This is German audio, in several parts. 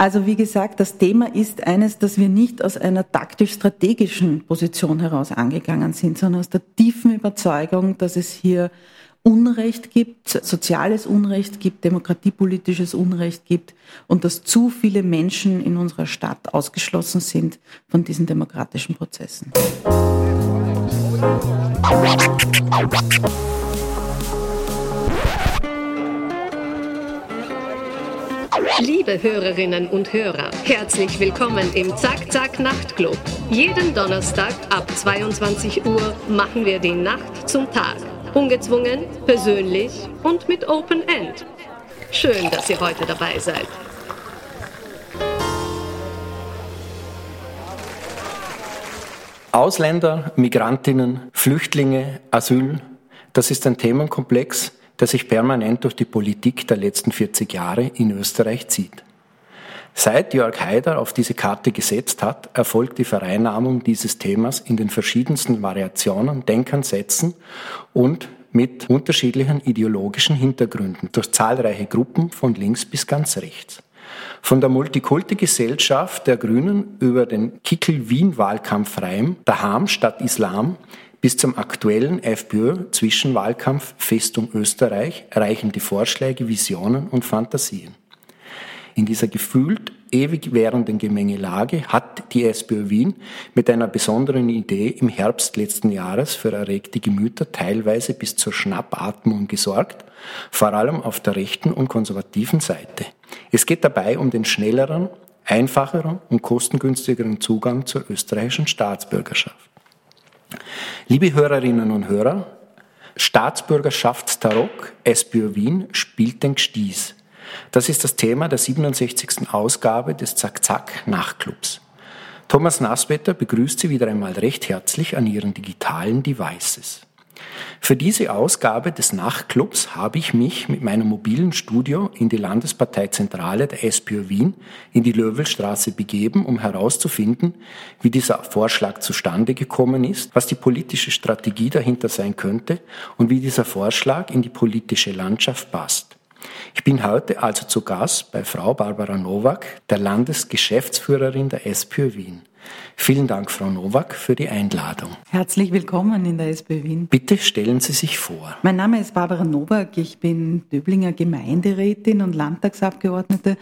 Also wie gesagt, das Thema ist eines, dass wir nicht aus einer taktisch-strategischen Position heraus angegangen sind, sondern aus der tiefen Überzeugung, dass es hier Unrecht gibt, soziales Unrecht gibt, demokratiepolitisches Unrecht gibt und dass zu viele Menschen in unserer Stadt ausgeschlossen sind von diesen demokratischen Prozessen. Liebe Hörerinnen und Hörer, herzlich willkommen im Zack Zack Nachtclub. Jeden Donnerstag ab 22 Uhr machen wir die Nacht zum Tag. Ungezwungen, persönlich und mit Open End. Schön, dass ihr heute dabei seid. Ausländer, Migrantinnen, Flüchtlinge, Asyl, das ist ein Themenkomplex, der sich permanent durch die Politik der letzten 40 Jahre in Österreich zieht. Seit Jörg Haider auf diese Karte gesetzt hat, erfolgt die Vereinnahmung dieses Themas in den verschiedensten Variationen, Denkansätzen und mit unterschiedlichen ideologischen Hintergründen durch zahlreiche Gruppen von links bis ganz rechts. Von der Multikulti-Gesellschaft der Grünen über den Kickel-Wien-Wahlkampf Reim, Daham statt Islam bis zum aktuellen FPÖ-Zwischenwahlkampf Festung Österreich reichen die Vorschläge, Visionen und Fantasien. In dieser gefühlt ewig währenden Gemengelage hat die SPÖ Wien mit einer besonderen Idee im Herbst letzten Jahres für erregte Gemüter teilweise bis zur Schnappatmung gesorgt, vor allem auf der rechten und konservativen Seite. Es geht dabei um den schnelleren, einfacheren und kostengünstigeren Zugang zur österreichischen Staatsbürgerschaft. Liebe Hörerinnen und Hörer, Staatsbürgerschaftstarok SPÖ Wien spielt den Gstieß. Das ist das Thema der 67. Ausgabe des Zack-Zack Nachtclubs. Thomas Nasswetter begrüßt Sie wieder einmal recht herzlich an Ihren digitalen Devices. Für diese Ausgabe des Nachtclubs habe ich mich mit meinem mobilen Studio in die Landesparteizentrale der SPÖ Wien in die Löwelstraße begeben, um herauszufinden, wie dieser Vorschlag zustande gekommen ist, was die politische Strategie dahinter sein könnte und wie dieser Vorschlag in die politische Landschaft passt. Ich bin heute also zu Gast bei Frau Barbara Nowak, der Landesgeschäftsführerin der SPÖ Wien. Vielen Dank, Frau Nowak, für die Einladung. Herzlich willkommen in der SPÖ Wien. Bitte stellen Sie sich vor. Mein Name ist Barbara Nowak. Ich bin Döblinger Gemeinderätin und Landtagsabgeordnete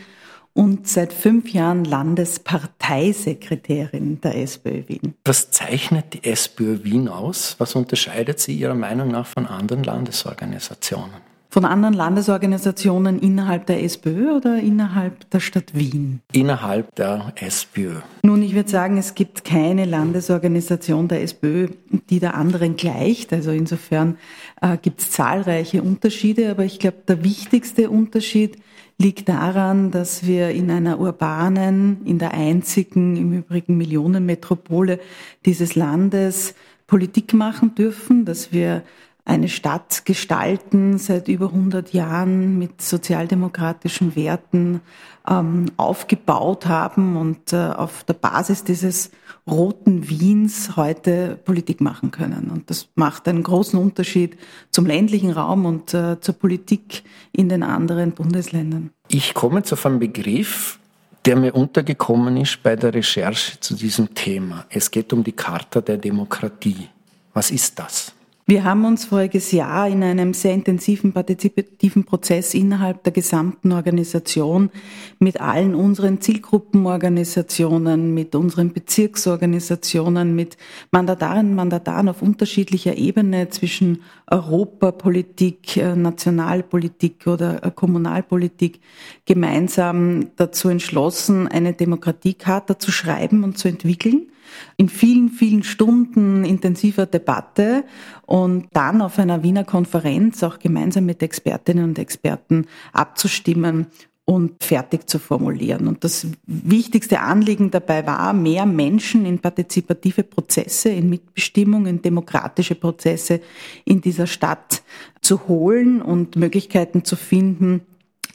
und seit fünf Jahren Landesparteisekretärin der SPÖ Wien. Was zeichnet die SPÖ Wien aus? Was unterscheidet sie Ihrer Meinung nach von anderen Landesorganisationen? Von anderen Landesorganisationen innerhalb der SPÖ oder innerhalb der Stadt Wien? Innerhalb der SPÖ. Nun, ich würde sagen, es gibt keine Landesorganisation der SPÖ, die der anderen gleicht. Also insofern äh, gibt es zahlreiche Unterschiede, aber ich glaube, der wichtigste Unterschied liegt daran, dass wir in einer urbanen, in der einzigen, im Übrigen Millionenmetropole dieses Landes Politik machen dürfen, dass wir eine Stadt gestalten seit über 100 Jahren mit sozialdemokratischen Werten ähm, aufgebaut haben und äh, auf der Basis dieses roten Wiens heute Politik machen können. Und das macht einen großen Unterschied zum ländlichen Raum und äh, zur Politik in den anderen Bundesländern. Ich komme zu einem Begriff, der mir untergekommen ist bei der Recherche zu diesem Thema. Es geht um die Charta der Demokratie. Was ist das? Wir haben uns voriges Jahr in einem sehr intensiven partizipativen Prozess innerhalb der gesamten Organisation mit allen unseren Zielgruppenorganisationen, mit unseren Bezirksorganisationen, mit Mandatarinnen und Mandataren auf unterschiedlicher Ebene zwischen Europapolitik, äh, Nationalpolitik oder äh, Kommunalpolitik gemeinsam dazu entschlossen, eine Demokratiekarte zu schreiben und zu entwickeln in vielen, vielen Stunden intensiver Debatte und dann auf einer Wiener Konferenz auch gemeinsam mit Expertinnen und Experten abzustimmen und fertig zu formulieren. Und das wichtigste Anliegen dabei war, mehr Menschen in partizipative Prozesse, in Mitbestimmung, in demokratische Prozesse in dieser Stadt zu holen und Möglichkeiten zu finden,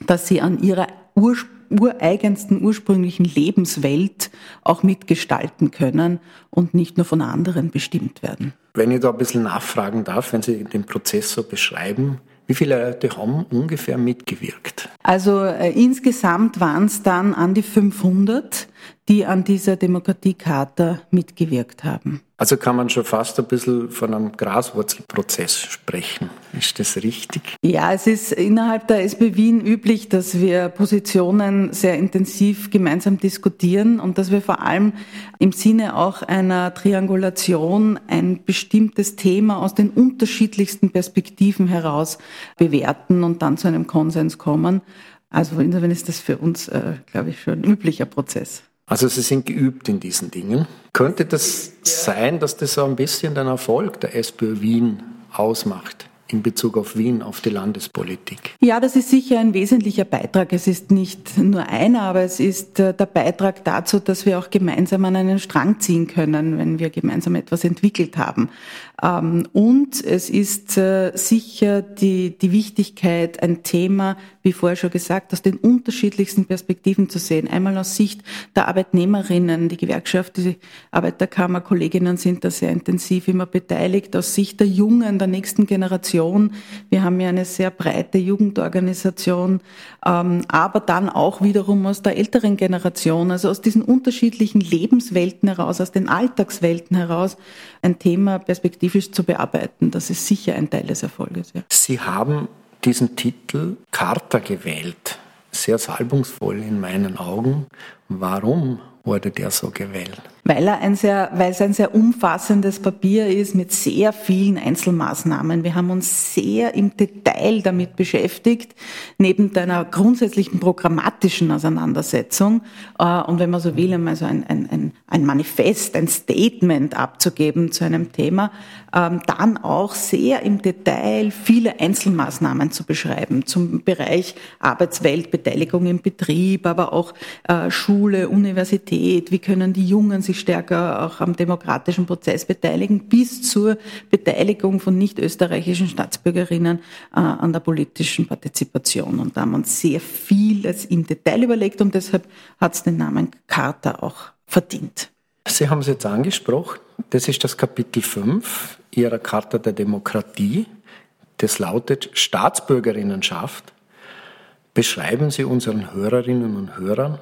dass sie an ihrer ursprünglichen ureigensten, ursprünglichen Lebenswelt auch mitgestalten können und nicht nur von anderen bestimmt werden. Wenn ich da ein bisschen nachfragen darf, wenn Sie den Prozess so beschreiben, Wie viele Leute haben ungefähr mitgewirkt? Also äh, insgesamt waren es dann an die 500, die an dieser Demokratiekarte mitgewirkt haben. Also kann man schon fast ein bisschen von einem Graswurzelprozess sprechen. Ist das richtig? Ja, es ist innerhalb der SB Wien üblich, dass wir Positionen sehr intensiv gemeinsam diskutieren und dass wir vor allem im Sinne auch einer Triangulation ein bestimmtes Thema aus den unterschiedlichsten Perspektiven heraus bewerten und dann zu einem Konsens kommen. Also insofern ist das für uns, äh, glaube ich, schon ein üblicher Prozess. Also Sie sind geübt in diesen Dingen. Könnte das sein, dass das so ein bisschen den Erfolg der SPÖ Wien ausmacht? in Bezug auf Wien, auf die Landespolitik? Ja, das ist sicher ein wesentlicher Beitrag. Es ist nicht nur einer, aber es ist äh, der Beitrag dazu, dass wir auch gemeinsam an einen Strang ziehen können, wenn wir gemeinsam etwas entwickelt haben. Ähm, und es ist äh, sicher die, die Wichtigkeit, ein Thema, wie vorher schon gesagt, aus den unterschiedlichsten Perspektiven zu sehen. Einmal aus Sicht der Arbeitnehmerinnen, die Gewerkschaft, die Arbeiterkammerkolleginnen sind da sehr intensiv immer beteiligt, aus Sicht der Jungen, der nächsten Generation. Wir haben ja eine sehr breite Jugendorganisation, ähm, aber dann auch wiederum aus der älteren Generation, also aus diesen unterschiedlichen Lebenswelten heraus, aus den Alltagswelten heraus, ein Thema perspektivisch zu bearbeiten. Das ist sicher ein Teil des Erfolges. Ja. Sie haben diesen Titel Charta gewählt. Sehr salbungsvoll in meinen Augen. Warum wurde der so gewählt? Weil, er ein sehr, weil es ein sehr umfassendes Papier ist mit sehr vielen Einzelmaßnahmen. Wir haben uns sehr im Detail damit beschäftigt, neben einer grundsätzlichen programmatischen Auseinandersetzung äh, und wenn man so will, einmal so ein, ein, ein Manifest, ein Statement abzugeben zu einem Thema, ähm, dann auch sehr im Detail viele Einzelmaßnahmen zu beschreiben zum Bereich Arbeitswelt, Beteiligung im Betrieb, aber auch äh, Schule, Universität, wie können die Jungen sich sich stärker auch am demokratischen Prozess beteiligen, bis zur Beteiligung von nicht österreichischen Staatsbürgerinnen äh, an der politischen Partizipation. Und da haben wir uns sehr vieles im Detail überlegt und deshalb hat es den Namen Charta auch verdient. Sie haben es jetzt angesprochen, das ist das Kapitel 5 Ihrer Charta der Demokratie. Das lautet Staatsbürgerinnenschaft. Beschreiben Sie unseren Hörerinnen und Hörern,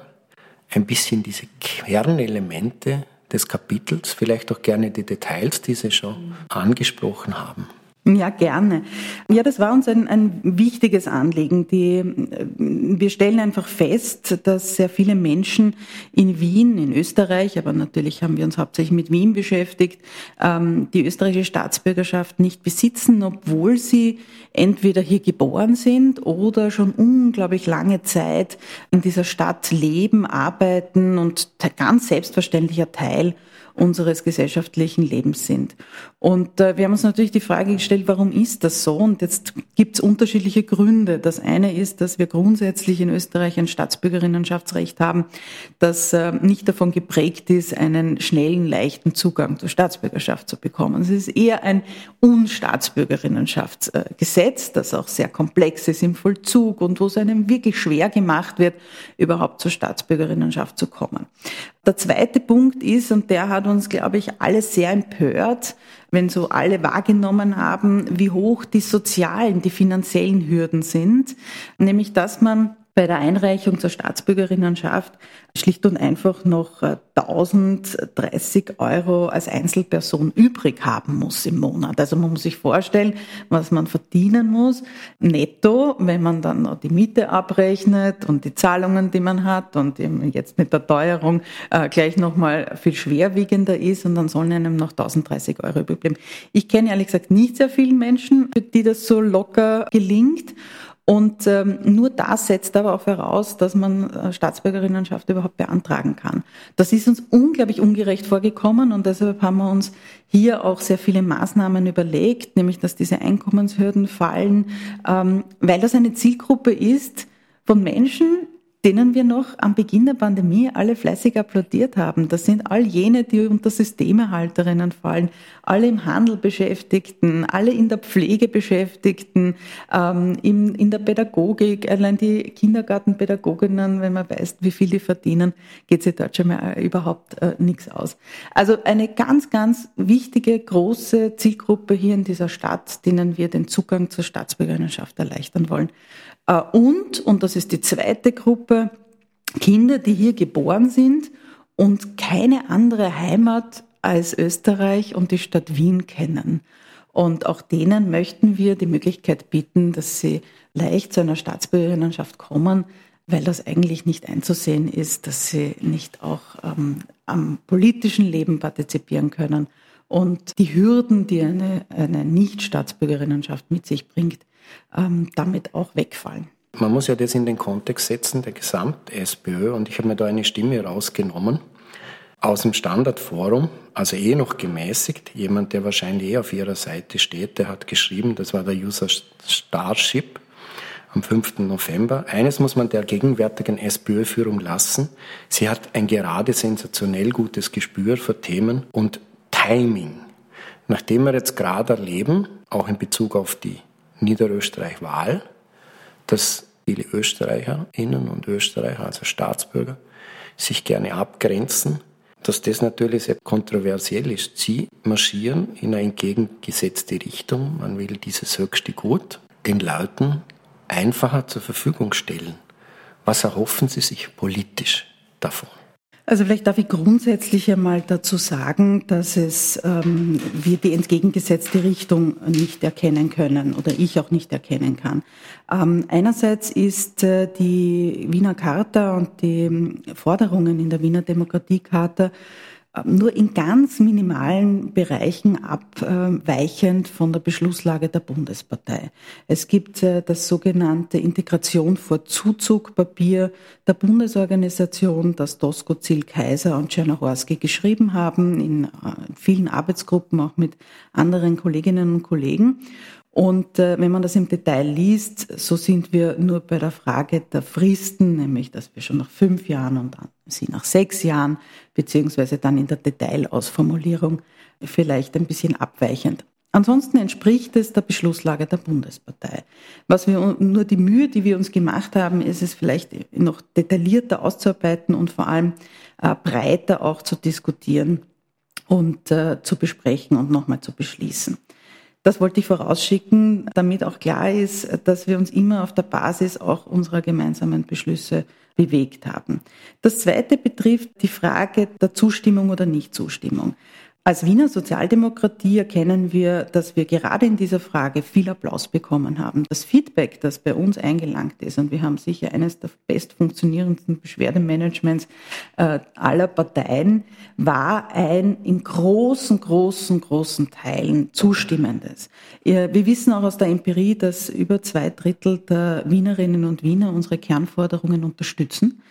ein bisschen diese Kernelemente des Kapitels, vielleicht auch gerne die Details, die Sie schon angesprochen haben. Ja, gerne. Ja, das war uns ein, ein wichtiges Anliegen. Die, wir stellen einfach fest, dass sehr viele Menschen in Wien, in Österreich, aber natürlich haben wir uns hauptsächlich mit Wien beschäftigt, ähm, die österreichische Staatsbürgerschaft nicht besitzen, obwohl sie entweder hier geboren sind oder schon unglaublich lange Zeit in dieser Stadt leben, arbeiten und ganz selbstverständlicher Teil unseres gesellschaftlichen Lebens sind. Und äh, wir haben uns natürlich die Frage gestellt, warum ist das so? Und jetzt gibt es unterschiedliche Gründe. Das eine ist, dass wir grundsätzlich in Österreich ein Staatsbürgerinnenschaftsrecht haben, das äh, nicht davon geprägt ist, einen schnellen, leichten Zugang zur Staatsbürgerschaft zu bekommen. Es ist eher ein Unstaatsbürgerinnenschaftsgesetz, das auch sehr komplex ist im Vollzug und wo es einem wirklich schwer gemacht wird, überhaupt zur Staatsbürgerinnenschaft zu kommen. Der zweite Punkt ist, und der hat uns, glaube ich, alle sehr empört, wenn so alle wahrgenommen haben, wie hoch die sozialen, die finanziellen Hürden sind, nämlich dass man bei der Einreichung zur Staatsbürgerinnenschaft schlicht und einfach noch 1030 äh, Euro als Einzelperson übrig haben muss im Monat. Also man muss sich vorstellen, was man verdienen muss, netto, wenn man dann noch die Miete abrechnet und die Zahlungen, die man hat und jetzt mit der Teuerung äh, gleich nochmal viel schwerwiegender ist und dann sollen einem noch 1030 Euro übrig bleiben. Ich kenne ehrlich gesagt nicht sehr viele Menschen, für die das so locker gelingt. Und ähm, nur das setzt aber auch voraus, dass man äh, Staatsbürgerinnenschaft überhaupt beantragen kann. Das ist uns unglaublich ungerecht vorgekommen und deshalb haben wir uns hier auch sehr viele Maßnahmen überlegt, nämlich dass diese Einkommenshürden fallen, ähm, weil das eine Zielgruppe ist von Menschen, denen wir noch am Beginn der Pandemie alle fleißig applaudiert haben. Das sind all jene, die unter Systemerhalterinnen fallen, alle im Handel Beschäftigten, alle in der Pflege Beschäftigten, ähm, in, in der Pädagogik, allein die Kindergartenpädagoginnen, wenn man weiß, wie viel die verdienen, geht sich dort schon mal äh, überhaupt äh, nichts aus. Also eine ganz, ganz wichtige, große Zielgruppe hier in dieser Stadt, denen wir den Zugang zur Staatsbürgerschaft erleichtern wollen. Äh, und, und das ist die zweite Gruppe, Kinder, die hier geboren sind und keine andere Heimat als Österreich und die Stadt Wien kennen. Und auch denen möchten wir die Möglichkeit bieten, dass sie leicht zu einer Staatsbürgerschaft kommen, weil das eigentlich nicht einzusehen ist, dass sie nicht auch ähm, am politischen Leben partizipieren können und die Hürden, die eine, eine Nicht-Staatsbürgerinnenschaft mit sich bringt, ähm, damit auch wegfallen. Man muss ja das in den Kontext setzen, der Gesamt-SPÖ, und ich habe mir da eine Stimme rausgenommen aus dem Standardforum, also eh noch gemäßigt, jemand, der wahrscheinlich eh auf ihrer Seite steht, der hat geschrieben, das war der User Starship am 5. November. Eines muss man der gegenwärtigen SPÖ-Führung lassen. Sie hat ein gerade sensationell gutes Gespür für Themen und Timing. Nachdem wir jetzt gerade erleben, auch in Bezug auf die Niederösterreich-Wahl, dass viele Österreicherinnen und Österreicher, also Staatsbürger, sich gerne abgrenzen, dass das natürlich sehr kontroversiell ist. Sie marschieren in eine entgegengesetzte Richtung. Man will dieses höchste Gut den Leuten einfacher zur Verfügung stellen. Was erhoffen Sie sich politisch davon? Also vielleicht darf ich grundsätzlich einmal dazu sagen, dass es ähm, wir die entgegengesetzte Richtung nicht erkennen können oder ich auch nicht erkennen kann. Ähm, einerseits ist äh, die Wiener Charta und die ähm, Forderungen in der Wiener Demokratiecharta nur in ganz minimalen Bereichen abweichend von der Beschlusslage der Bundespartei. Es gibt äh, das sogenannte Integration vor Zuzugpapier der Bundesorganisation, das Dosko Ziel Kaiser und Czernohorski geschrieben haben, in äh, vielen Arbeitsgruppen, auch mit anderen Kolleginnen und Kollegen. Und äh, wenn man das im Detail liest, so sind wir nur bei der Frage der Fristen, nämlich dass wir schon nach fünf Jahren und dann sie nach sechs Jahren, beziehungsweise dann in der Detailausformulierung vielleicht ein bisschen abweichend. Ansonsten entspricht es der Beschlusslage der Bundespartei. Was wir nur die Mühe, die wir uns gemacht haben, ist es vielleicht noch detaillierter auszuarbeiten und vor allem äh, breiter auch zu diskutieren und äh, zu besprechen und nochmal zu beschließen. Das wollte ich vorausschicken, damit auch klar ist, dass wir uns immer auf der Basis auch unserer gemeinsamen Beschlüsse bewegt haben. Das Zweite betrifft die Frage der Zustimmung oder Nichtzustimmung. Als Wiener Sozialdemokratie erkennen wir, dass wir gerade in dieser Frage viel Applaus bekommen haben. Das Feedback, das bei uns eingelangt ist, und wir haben sicher eines der best funktionierendsten Beschwerdemanagements äh, aller Parteien, war ein in großen, großen, großen Teilen zustimmendes. Wir wissen auch aus der Empirie, dass über zwei Drittel der Wienerinnen und Wiener unsere Kernforderungen unterstützen.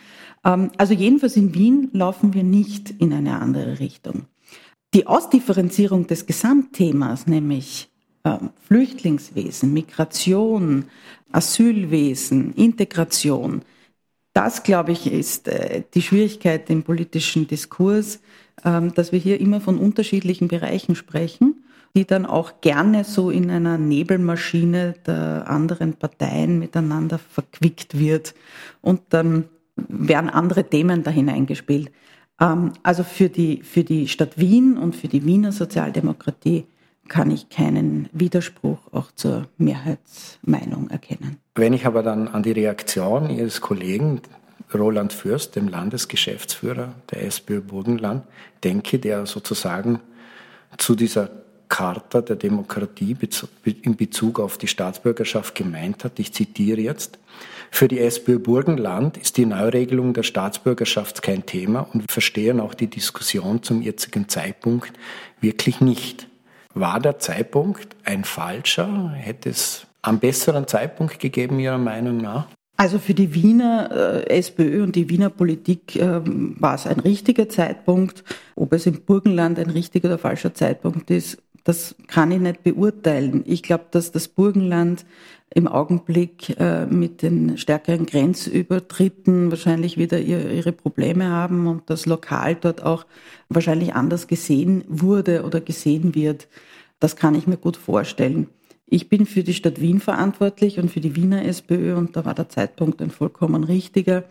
Ähm, also jedenfalls in Wien laufen wir nicht in eine andere Richtung. Die Ausdifferenzierung des Gesamtthemas, nämlich äh, Flüchtlingswesen, Migration, Asylwesen, Integration, das, glaube ich, ist äh, die Schwierigkeit im politischen Diskurs, äh, dass wir hier immer von unterschiedlichen Bereichen sprechen, die dann auch gerne so in einer Nebelmaschine der anderen Parteien miteinander verquickt wird und dann werden andere Themen da hineingespielt. Ähm, also für die, für die Stadt Wien und für die Wiener Sozialdemokratie kann ich keinen Widerspruch auch zur Mehrheitsmeinung erkennen. Wenn ich aber dann an die Reaktion Ihres Kollegen Roland Fürst, dem Landesgeschäftsführer der SPÖ Bodenland, denke, der sozusagen zu dieser Charta der Demokratie in Bezug auf die Staatsbürgerschaft gemeint hat, ich zitiere jetzt, für die SPÖ Burgenland ist die Neuregelung der Staatsbürgerschaft kein Thema und wir verstehen auch die Diskussion zum jetzigen Zeitpunkt wirklich nicht. War der Zeitpunkt ein falscher? Hätte es einen besseren Zeitpunkt gegeben, Ihrer Meinung nach? Also für die Wiener äh, SPÖ und die Wiener Politik äh, war es ein richtiger Zeitpunkt. Ob es im Burgenland ein richtiger oder falscher Zeitpunkt ist, das kann ich nicht beurteilen. Ich glaube, dass das Burgenland im Augenblick äh, mit den stärkeren Grenzübertritten wahrscheinlich wieder ihre Probleme haben und das lokal dort auch wahrscheinlich anders gesehen wurde oder gesehen wird. Das kann ich mir gut vorstellen. Ich bin für die Stadt Wien verantwortlich und für die Wiener SPÖ und da war der Zeitpunkt ein vollkommen richtiger,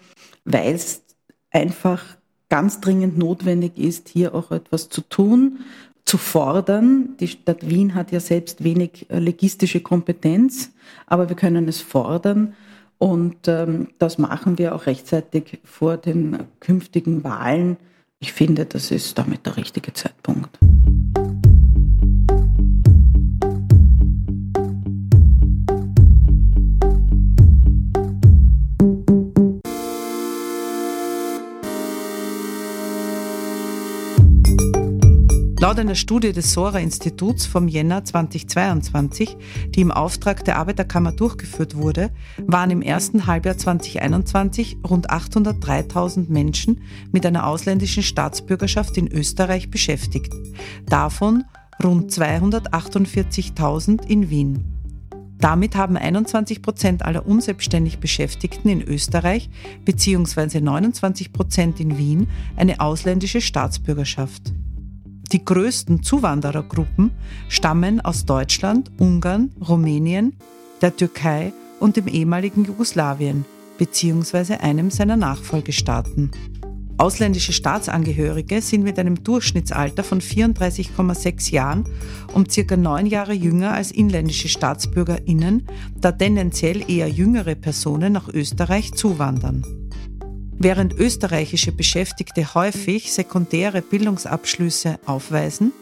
weil es einfach ganz dringend notwendig ist, hier auch etwas zu tun zu fordern. Die Stadt Wien hat ja selbst wenig äh, legistische Kompetenz, aber wir können es fordern. Und ähm, das machen wir auch rechtzeitig vor den künftigen Wahlen. Ich finde, das ist damit der richtige Zeitpunkt. Laut einer Studie des Sora-Instituts vom Jänner 2022, die im Auftrag der Arbeiterkammer durchgeführt wurde, waren im ersten Halbjahr 2021 rund 803.000 Menschen mit einer ausländischen Staatsbürgerschaft in Österreich beschäftigt. Davon rund 248.000 in Wien. Damit haben 21 Prozent aller unselbstständig Beschäftigten in Österreich bzw. 29 Prozent in Wien eine ausländische Staatsbürgerschaft. Die größten Zuwanderergruppen stammen aus Deutschland, Ungarn, Rumänien, der Türkei und dem ehemaligen Jugoslawien bzw. einem seiner Nachfolgestaaten. Ausländische Staatsangehörige sind mit einem Durchschnittsalter von 34,6 Jahren um circa neun Jahre jünger als inländische StaatsbürgerInnen, da tendenziell eher jüngere Personen nach Österreich zuwandern. Während österreichische Beschäftigte häufig sekundäre Bildungsabschlüsse aufweisen,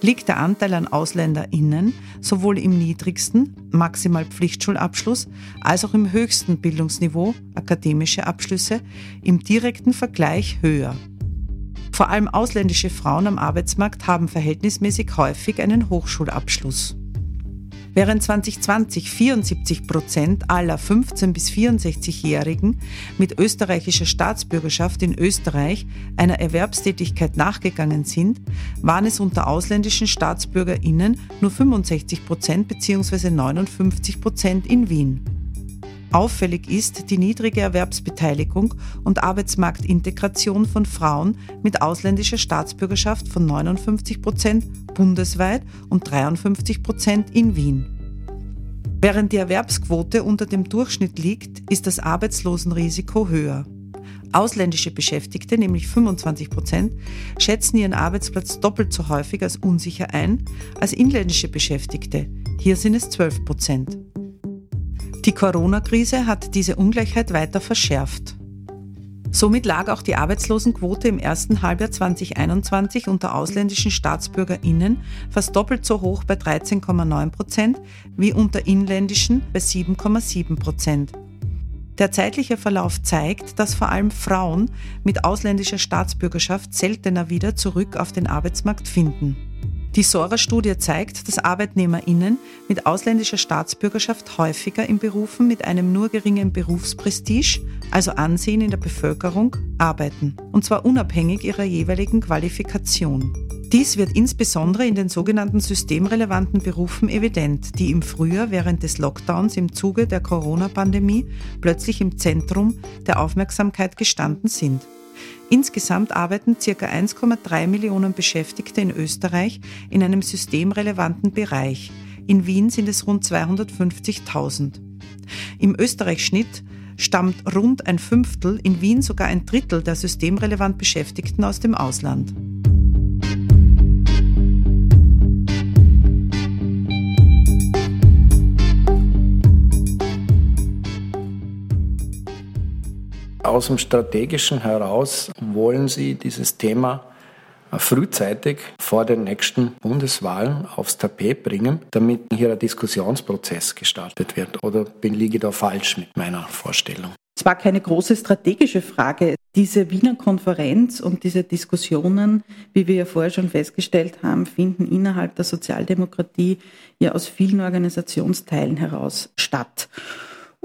liegt der Anteil an AusländerInnen sowohl im niedrigsten, maximal Pflichtschulabschluss, als auch im höchsten Bildungsniveau, akademische Abschlüsse, im direkten Vergleich höher. Vor allem ausländische Frauen am Arbeitsmarkt haben verhältnismäßig häufig einen Hochschulabschluss. Während 2020 74 Prozent aller 15- bis 64-Jährigen mit österreichischer Staatsbürgerschaft in Österreich einer Erwerbstätigkeit nachgegangen sind, waren es unter ausländischen StaatsbürgerInnen nur 65 Prozent bzw. 59 Prozent in Wien. Auffällig ist die niedrige Erwerbsbeteiligung und Arbeitsmarktintegration von Frauen mit ausländischer Staatsbürgerschaft von 59 Prozent bundesweit und 53 Prozent in Wien. Während die Erwerbsquote unter dem Durchschnitt liegt, ist das Arbeitslosenrisiko höher. Ausländische Beschäftigte, nämlich 25 Prozent, schätzen ihren Arbeitsplatz doppelt so häufig als unsicher ein als inländische Beschäftigte. Hier sind es 12 Prozent. Die Corona-Krise hat diese Ungleichheit weiter verschärft. Somit lag auch die Arbeitslosenquote im ersten Halbjahr 2021 unter ausländischen StaatsbürgerInnen fast doppelt so hoch bei 13,9 Prozent wie unter inländischen bei 7,7 Prozent. Der zeitliche Verlauf zeigt, dass vor allem Frauen mit ausländischer Staatsbürgerschaft seltener wieder zurück auf den Arbeitsmarkt finden. Die Sora-Studie zeigt, dass ArbeitnehmerInnen mit ausländischer Staatsbürgerschaft häufiger in Berufen mit einem nur geringen Berufsprestige, also Ansehen in der Bevölkerung, arbeiten. Und zwar unabhängig ihrer jeweiligen Qualifikation. Dies wird insbesondere in den sogenannten systemrelevanten Berufen evident, die im Frühjahr während des Lockdowns im Zuge der Corona-Pandemie plötzlich im Zentrum der Aufmerksamkeit gestanden sind. Insgesamt arbeiten ca. 1,3 Millionen Beschäftigte in Österreich in einem systemrelevanten Bereich. In Wien sind es rund 250.000. Im Österreich-Schnitt stammt rund ein Fünftel, in Wien sogar ein Drittel der systemrelevant Beschäftigten aus dem Ausland. Aus dem Strategischen heraus wollen Sie dieses Thema frühzeitig vor den nächsten Bundeswahlen aufs Tapet bringen, damit hier ein Diskussionsprozess gestartet wird? Oder liege ich da falsch mit meiner Vorstellung? Es war keine große strategische Frage. Diese Wiener Konferenz und diese Diskussionen, wie wir ja vorher schon festgestellt haben, finden innerhalb der Sozialdemokratie ja aus vielen Organisationsteilen heraus statt.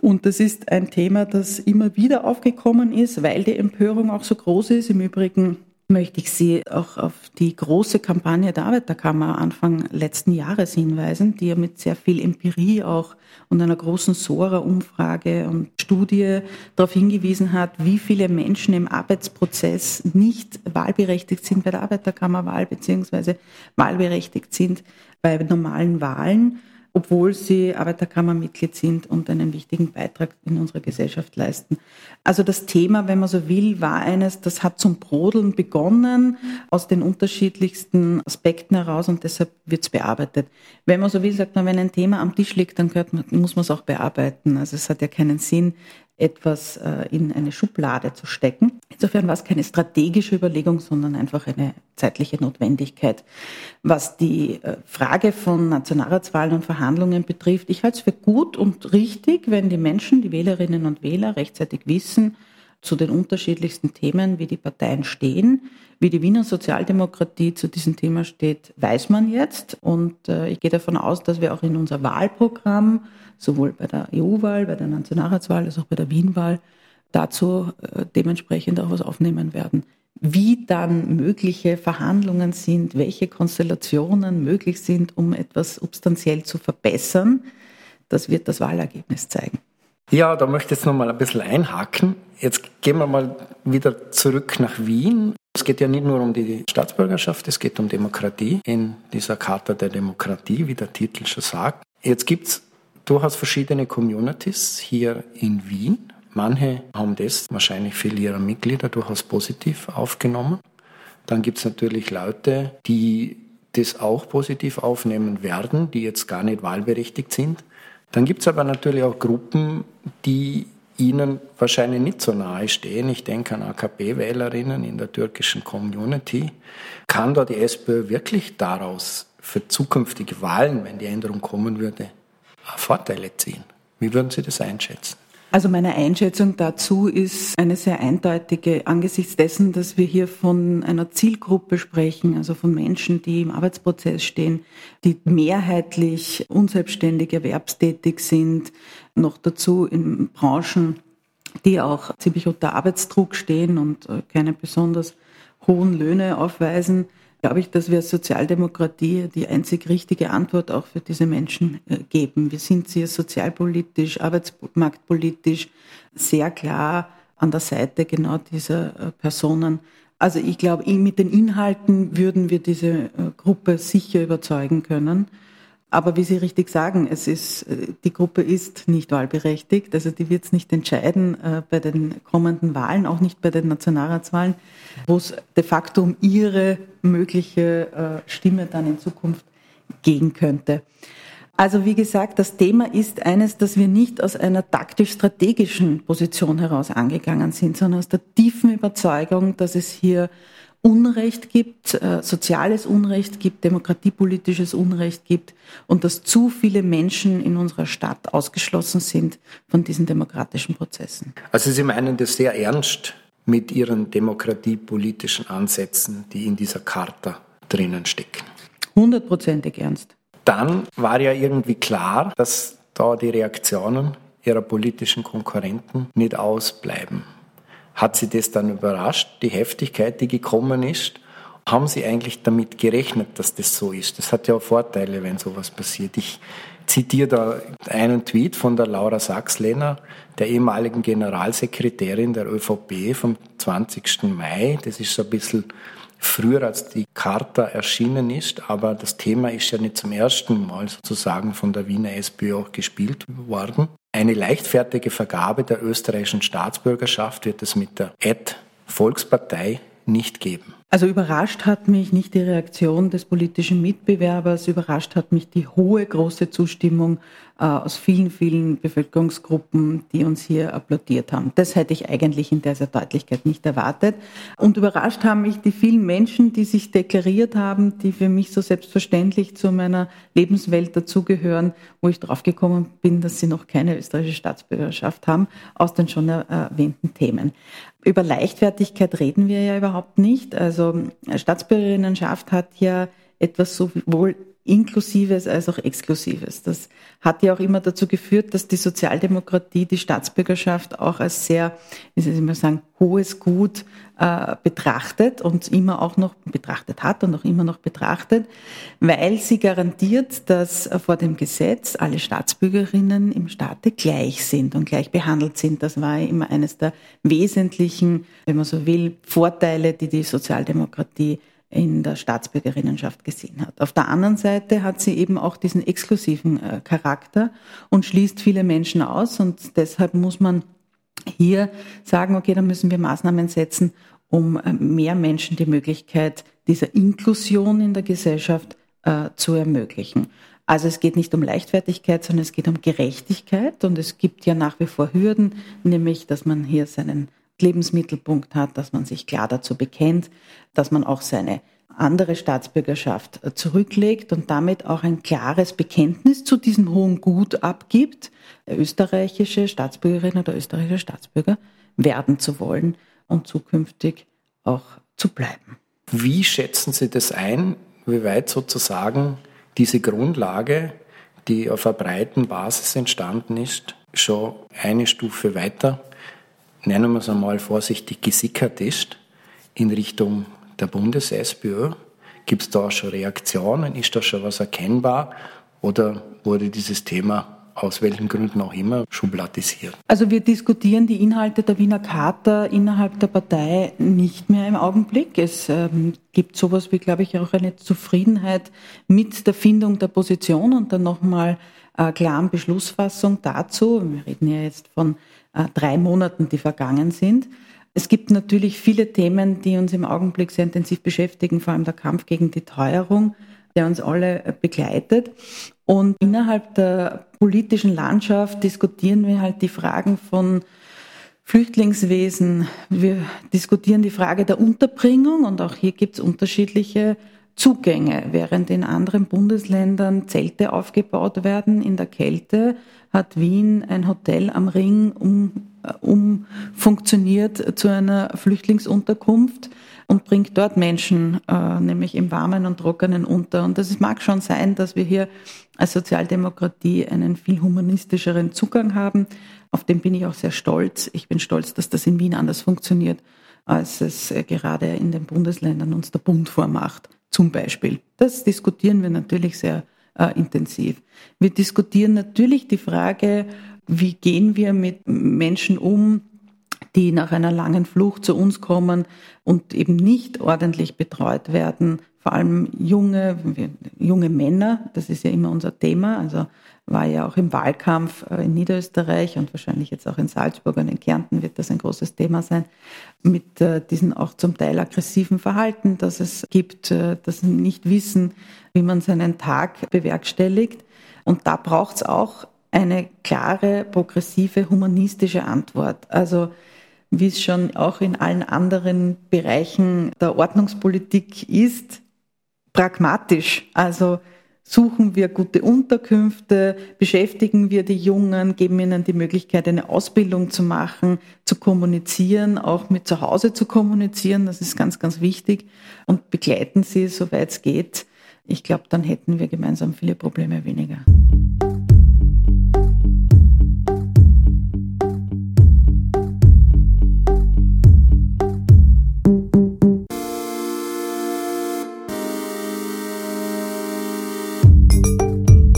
Und das ist ein Thema, das immer wieder aufgekommen ist, weil die Empörung auch so groß ist. Im Übrigen möchte ich Sie auch auf die große Kampagne der Arbeiterkammer Anfang letzten Jahres hinweisen, die ja mit sehr viel Empirie auch und einer großen Sora-Umfrage und Studie darauf hingewiesen hat, wie viele Menschen im Arbeitsprozess nicht wahlberechtigt sind bei der Arbeiterkammerwahl beziehungsweise wahlberechtigt sind bei normalen Wahlen obwohl sie Arbeiterkammermitglied sind und einen wichtigen Beitrag in unserer Gesellschaft leisten. Also das Thema, wenn man so will, war eines, das hat zum Brodeln begonnen aus den unterschiedlichsten Aspekten heraus und deshalb wird es bearbeitet. Wenn man so will, sagt man, wenn ein Thema am Tisch liegt, dann man, muss man es auch bearbeiten. Also es hat ja keinen Sinn, etwas äh, in eine Schublade zu stecken. Insofern war es keine strategische Überlegung, sondern einfach eine zeitliche Notwendigkeit. Was die äh, Frage von Nationalratswahlen und Verhandlungen betrifft, ich halte es für gut und richtig, wenn die Menschen, die Wählerinnen und Wähler rechtzeitig wissen, zu den unterschiedlichsten Themen, wie die Parteien stehen. Wie die Wiener Sozialdemokratie zu diesem Thema steht, weiß man jetzt. Und äh, ich gehe davon aus, dass wir auch in unser Wahlprogramm, sowohl bei der EU-Wahl, bei der Nationalratswahl als auch bei der Wien-Wahl, dazu äh, dementsprechend auch was aufnehmen werden. Wie dann mögliche Verhandlungen sind, welche Konstellationen möglich sind, um etwas substanziell zu verbessern, das wird das Wahlergebnis zeigen. Ja, da möchte ich jetzt nochmal ein bisschen einhaken. Jetzt gehen wir mal wieder zurück nach Wien. Es geht ja nicht nur um die Staatsbürgerschaft, es geht um Demokratie in dieser Charta der Demokratie, wie der Titel schon sagt. Jetzt gibt es durchaus verschiedene Communities hier in Wien. Manche haben das wahrscheinlich viele ihrer Mitglieder durchaus positiv aufgenommen. Dann gibt es natürlich Leute, die das auch positiv aufnehmen werden, die jetzt gar nicht wahlberechtigt sind. Dann gibt es aber natürlich auch Gruppen, die ihnen wahrscheinlich nicht so nahe stehen. Ich denke an AKP-Wählerinnen in der türkischen Community. Kann da die SPÖ wirklich daraus für zukünftige Wahlen, wenn die Änderung kommen würde, Vorteile ziehen? Wie würden Sie das einschätzen? Also meine Einschätzung dazu ist eine sehr eindeutige angesichts dessen, dass wir hier von einer Zielgruppe sprechen, also von Menschen, die im Arbeitsprozess stehen, die mehrheitlich unselbstständig erwerbstätig sind, noch dazu in Branchen, die auch ziemlich unter Arbeitsdruck stehen und äh, keine besonders hohen Löhne aufweisen glaube ich, dass wir als Sozialdemokratie die einzig richtige Antwort auch für diese Menschen äh, geben. Wir sind sehr sozialpolitisch, arbeitsmarktpolitisch sehr klar an der Seite genau dieser äh, Personen. Also ich glaube, mit den Inhalten würden wir diese äh, Gruppe sicher überzeugen können. Aber wie Sie richtig sagen, es ist, äh, die Gruppe ist nicht wahlberechtigt, also die wird es nicht entscheiden äh, bei den kommenden Wahlen, auch nicht bei den Nationalratswahlen, wo es de facto um ihre mögliche äh, Stimme dann in Zukunft gehen könnte. Also wie gesagt, das Thema ist eines, dass wir nicht aus einer taktisch-strategischen Position heraus angegangen sind, sondern aus der tiefen Überzeugung, dass es hier Unrecht gibt, äh, soziales Unrecht gibt, demokratiepolitisches Unrecht gibt und dass zu viele Menschen in unserer Stadt ausgeschlossen sind von diesen demokratischen Prozessen. Also Sie meinen das sehr ernst mit Ihren demokratiepolitischen Ansätzen, die in dieser Charta drinnen stecken? Hundertprozentig ernst. Dann war ja irgendwie klar, dass da die Reaktionen Ihrer politischen Konkurrenten nicht ausbleiben. Hat Sie das dann überrascht, die Heftigkeit, die gekommen ist? Haben Sie eigentlich damit gerechnet, dass das so ist? Das hat ja auch Vorteile, wenn sowas passiert. Ich zitiere da einen Tweet von der Laura Sachs-Lehner, der ehemaligen Generalsekretärin der ÖVP vom 20. Mai. Das ist so ein bisschen früher als die Charta erschienen ist, aber das Thema ist ja nicht zum ersten Mal sozusagen von der Wiener SPÖ auch gespielt worden. Eine leichtfertige Vergabe der österreichischen Staatsbürgerschaft wird es mit der Ad Volkspartei nicht geben. Also überrascht hat mich nicht die Reaktion des politischen Mitbewerbers, überrascht hat mich die hohe, große Zustimmung äh, aus vielen, vielen Bevölkerungsgruppen, die uns hier applaudiert haben. Das hätte ich eigentlich in dieser Deutlichkeit nicht erwartet. Und überrascht haben mich die vielen Menschen, die sich deklariert haben, die für mich so selbstverständlich zu meiner Lebenswelt dazugehören, wo ich draufgekommen bin, dass sie noch keine österreichische Staatsbürgerschaft haben, aus den schon erwähnten Themen. Über Leichtfertigkeit reden wir ja überhaupt nicht. Also Staatsbürgerinnenschaft hat ja etwas sowohl Inklusives als auch Exklusives. Das hat ja auch immer dazu geführt, dass die Sozialdemokratie die Staatsbürgerschaft auch als sehr, wie soll ich mal sagen, hohes Gut äh, betrachtet und immer auch noch betrachtet hat und auch immer noch betrachtet, weil sie garantiert, dass vor dem Gesetz alle Staatsbürgerinnen im Staate gleich sind und gleich behandelt sind. Das war immer eines der wesentlichen, wenn man so will, Vorteile, die die Sozialdemokratie in der Staatsbürgerinnenschaft gesehen hat. Auf der anderen Seite hat sie eben auch diesen exklusiven äh, Charakter und schließt viele Menschen aus und deshalb muss man hier sagen, okay, da müssen wir Maßnahmen setzen, um äh, mehr Menschen die Möglichkeit dieser Inklusion in der Gesellschaft äh, zu ermöglichen. Also es geht nicht um Leichtfertigkeit, sondern es geht um Gerechtigkeit und es gibt ja nach wie vor Hürden, nämlich dass man hier seinen Lebensmittelpunkt hat, dass man sich klar dazu bekennt, dass man auch seine andere Staatsbürgerschaft äh, zurücklegt und damit auch ein klares Bekenntnis zu diesem hohen Gut abgibt, österreichische Staatsbürgerin oder österreichischer Staatsbürger werden zu wollen und zukünftig auch zu bleiben. Wie schätzen Sie das ein, wie weit sozusagen diese Grundlage, die auf einer breiten Basis entstanden ist, schon eine Stufe weiter nennen wir es einmal vorsichtig, gesickert ist in Richtung der Bundes-SPÖ? Gibt es da schon Reaktionen? Ist da schon was erkennbar? Oder wurde dieses Thema aus welchen Gründen auch immer schubladisiert? Also wir diskutieren die Inhalte der Wiener Charta innerhalb der Partei nicht mehr im Augenblick. Es ähm, gibt sowas wie, glaube ich, auch eine Zufriedenheit mit der Findung der Position und dann nochmal äh, klaren Beschlussfassung dazu. Wir reden ja jetzt von drei Monaten, die vergangen sind. Es gibt natürlich viele Themen, die uns im Augenblick sehr intensiv beschäftigen, vor allem der Kampf gegen die Teuerung, der uns alle äh, begleitet. Und innerhalb der politischen Landschaft diskutieren wir halt die Fragen von Flüchtlingswesen. Wir diskutieren die Frage der Unterbringung und auch hier gibt es unterschiedliche Zugänge. Während in anderen Bundesländern Zelte aufgebaut werden in der Kälte, hat Wien ein Hotel am Ring um, äh, umfunktioniert zu einer Flüchtlingsunterkunft und bringt dort Menschen, äh, nämlich im Warmen und Trockenen unter. Und das mag schon sein, dass wir hier als Sozialdemokratie einen viel humanistischeren Zugang haben. Auf den bin ich auch sehr stolz. Ich bin stolz, dass das in Wien anders funktioniert, als es äh, gerade in den Bundesländern uns der Bund vormacht, zum Beispiel. Das diskutieren wir natürlich sehr äh, intensiv. Wir diskutieren natürlich die Frage, wie gehen wir mit Menschen um, die nach einer langen Flucht zu uns kommen und eben nicht ordentlich betreut werden. Vor allem junge, junge Männer, das ist ja immer unser Thema. Also war ja auch im Wahlkampf äh, in Niederösterreich und wahrscheinlich jetzt auch in Salzburg und in Kärnten wird das ein großes Thema sein, mit äh, diesem auch zum Teil aggressiven Verhalten, das es gibt, äh, das nicht wissen, wie man seinen Tag bewerkstelligt. Und da braucht es auch eine klare, progressive, humanistische Antwort. Also wie es schon auch in allen anderen Bereichen der Ordnungspolitik ist, pragmatisch. Also suchen wir gute Unterkünfte, beschäftigen wir die Jungen, geben ihnen die Möglichkeit, eine Ausbildung zu machen, zu kommunizieren, auch mit zu Hause zu kommunizieren, das ist ganz, ganz wichtig, und begleiten sie, soweit es geht. Ich glaube, dann hätten wir gemeinsam viele Probleme weniger.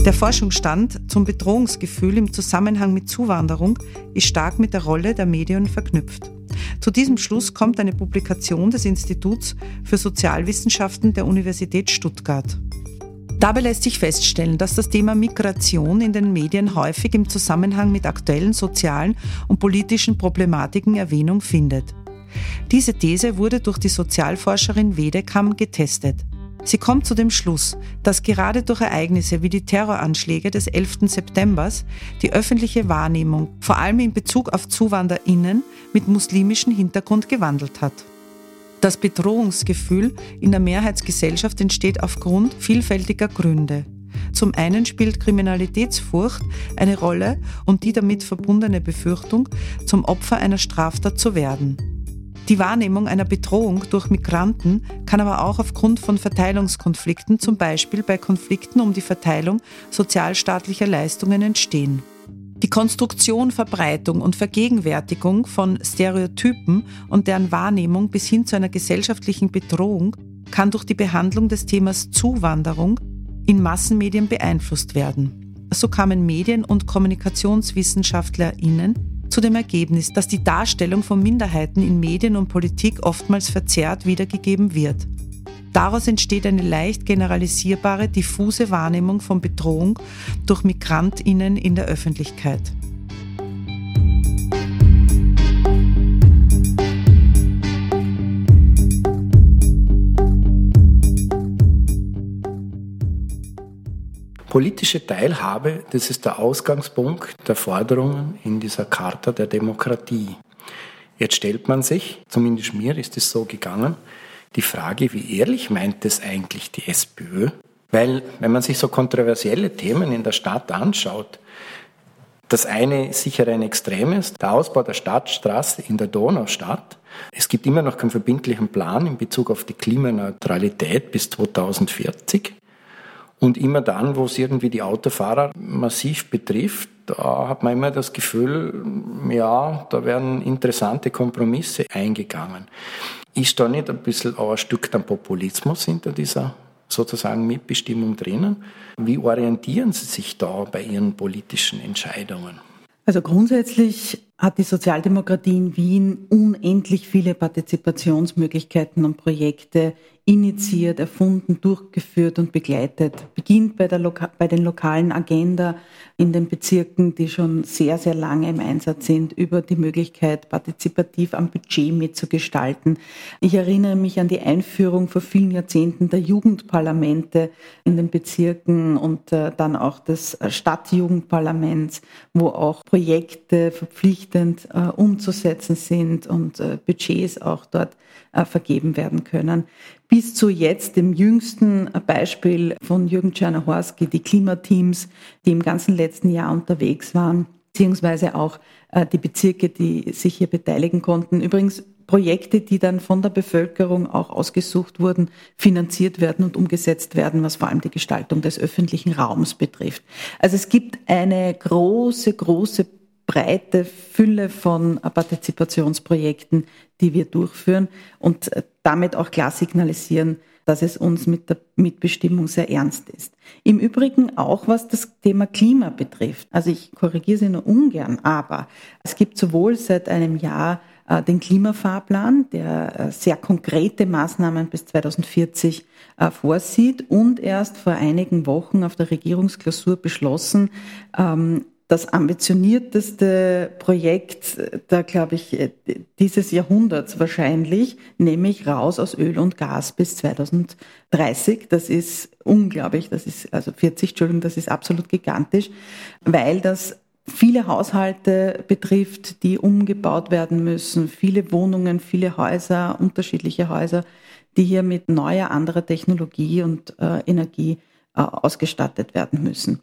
Der Forschungsstand zum Bedrohungsgefühl im Zusammenhang mit Zuwanderung ist stark mit der Rolle der Medien verknüpft. Zu diesem Schluss kommt eine Publikation des Instituts für Sozialwissenschaften der Universität Stuttgart. Dabei lässt sich feststellen, dass das Thema Migration in den Medien häufig im Zusammenhang mit aktuellen sozialen und politischen Problematiken Erwähnung findet. Diese These wurde durch die Sozialforscherin Wedekam getestet. Sie kommt zu dem Schluss, dass gerade durch Ereignisse wie die Terroranschläge des 11. September die öffentliche Wahrnehmung, vor allem in Bezug auf ZuwanderInnen mit muslimischem Hintergrund gewandelt hat. Das Bedrohungsgefühl in der Mehrheitsgesellschaft entsteht aufgrund vielfältiger Gründe. Zum einen spielt Kriminalitätsfurcht eine Rolle und die damit verbundene Befürchtung, zum Opfer einer Straftat zu werden. Die Wahrnehmung einer Bedrohung durch Migranten kann aber auch aufgrund von Verteilungskonflikten, zum Beispiel bei Konflikten um die Verteilung sozialstaatlicher Leistungen entstehen. Die Konstruktion, Verbreitung und Vergegenwärtigung von Stereotypen und deren Wahrnehmung bis hin zu einer gesellschaftlichen Bedrohung kann durch die Behandlung des Themas Zuwanderung in Massenmedien beeinflusst werden. So kamen Medien- und KommunikationswissenschaftlerInnen zu dem Ergebnis, dass die Darstellung von Minderheiten in Medien und Politik oftmals verzerrt wiedergegeben wird. Daraus entsteht eine leicht generalisierbare, diffuse Wahrnehmung von Bedrohung durch Migrantinnen in der Öffentlichkeit. Politische Teilhabe, das ist der Ausgangspunkt der Forderungen in dieser Charta der Demokratie. Jetzt stellt man sich, zumindest mir ist es so gegangen, die Frage, wie ehrlich meint es eigentlich die SPÖ? Weil, wenn man sich so kontroversielle Themen in der Stadt anschaut, das eine sicher ein extremes, der Ausbau der Stadtstraße in der Donaustadt. Es gibt immer noch keinen verbindlichen Plan in Bezug auf die Klimaneutralität bis 2040. Und immer dann, wo es irgendwie die Autofahrer massiv betrifft, da hat man immer das Gefühl, ja, da werden interessante Kompromisse eingegangen. Ist da nicht ein bisschen auch ein Stück der Populismus hinter dieser sozusagen Mitbestimmung drinnen? Wie orientieren Sie sich da bei Ihren politischen Entscheidungen? Also grundsätzlich hat die Sozialdemokratie in Wien unendlich viele Partizipationsmöglichkeiten und Projekte initiiert, erfunden, durchgeführt und begleitet. Beginnt bei, der Loka bei den lokalen Agenda in den Bezirken, die schon sehr, sehr lange im Einsatz sind, über die Möglichkeit, partizipativ am Budget mitzugestalten. Ich erinnere mich an die Einführung vor vielen Jahrzehnten der Jugendparlamente in den Bezirken und äh, dann auch des Stadtjugendparlaments, wo auch Projekte verpflichtend äh, umzusetzen sind und äh, Budgets auch dort äh, vergeben werden können. Bis zu jetzt dem jüngsten Beispiel von Jürgen Czernohorski, die Klimateams, die im ganzen letzten Jahr unterwegs waren, beziehungsweise auch äh, die Bezirke, die sich hier beteiligen konnten. Übrigens Projekte, die dann von der Bevölkerung auch ausgesucht wurden, finanziert werden und umgesetzt werden, was vor allem die Gestaltung des öffentlichen Raums betrifft. Also es gibt eine große, große breite Fülle von Partizipationsprojekten, die wir durchführen und damit auch klar signalisieren, dass es uns mit der Mitbestimmung sehr ernst ist. Im Übrigen auch, was das Thema Klima betrifft. Also ich korrigiere Sie nur ungern, aber es gibt sowohl seit einem Jahr äh, den Klimafahrplan, der äh, sehr konkrete Maßnahmen bis 2040 äh, vorsieht und erst vor einigen Wochen auf der Regierungsklausur beschlossen, ähm, das ambitionierteste Projekt da, glaube ich, dieses Jahrhunderts wahrscheinlich, nämlich raus aus Öl und Gas bis 2030. Das ist unglaublich, das ist, also 40, Entschuldigung, das ist absolut gigantisch, weil das viele Haushalte betrifft, die umgebaut werden müssen, viele Wohnungen, viele Häuser, unterschiedliche Häuser, die hier mit neuer, anderer Technologie und äh, Energie äh, ausgestattet werden müssen.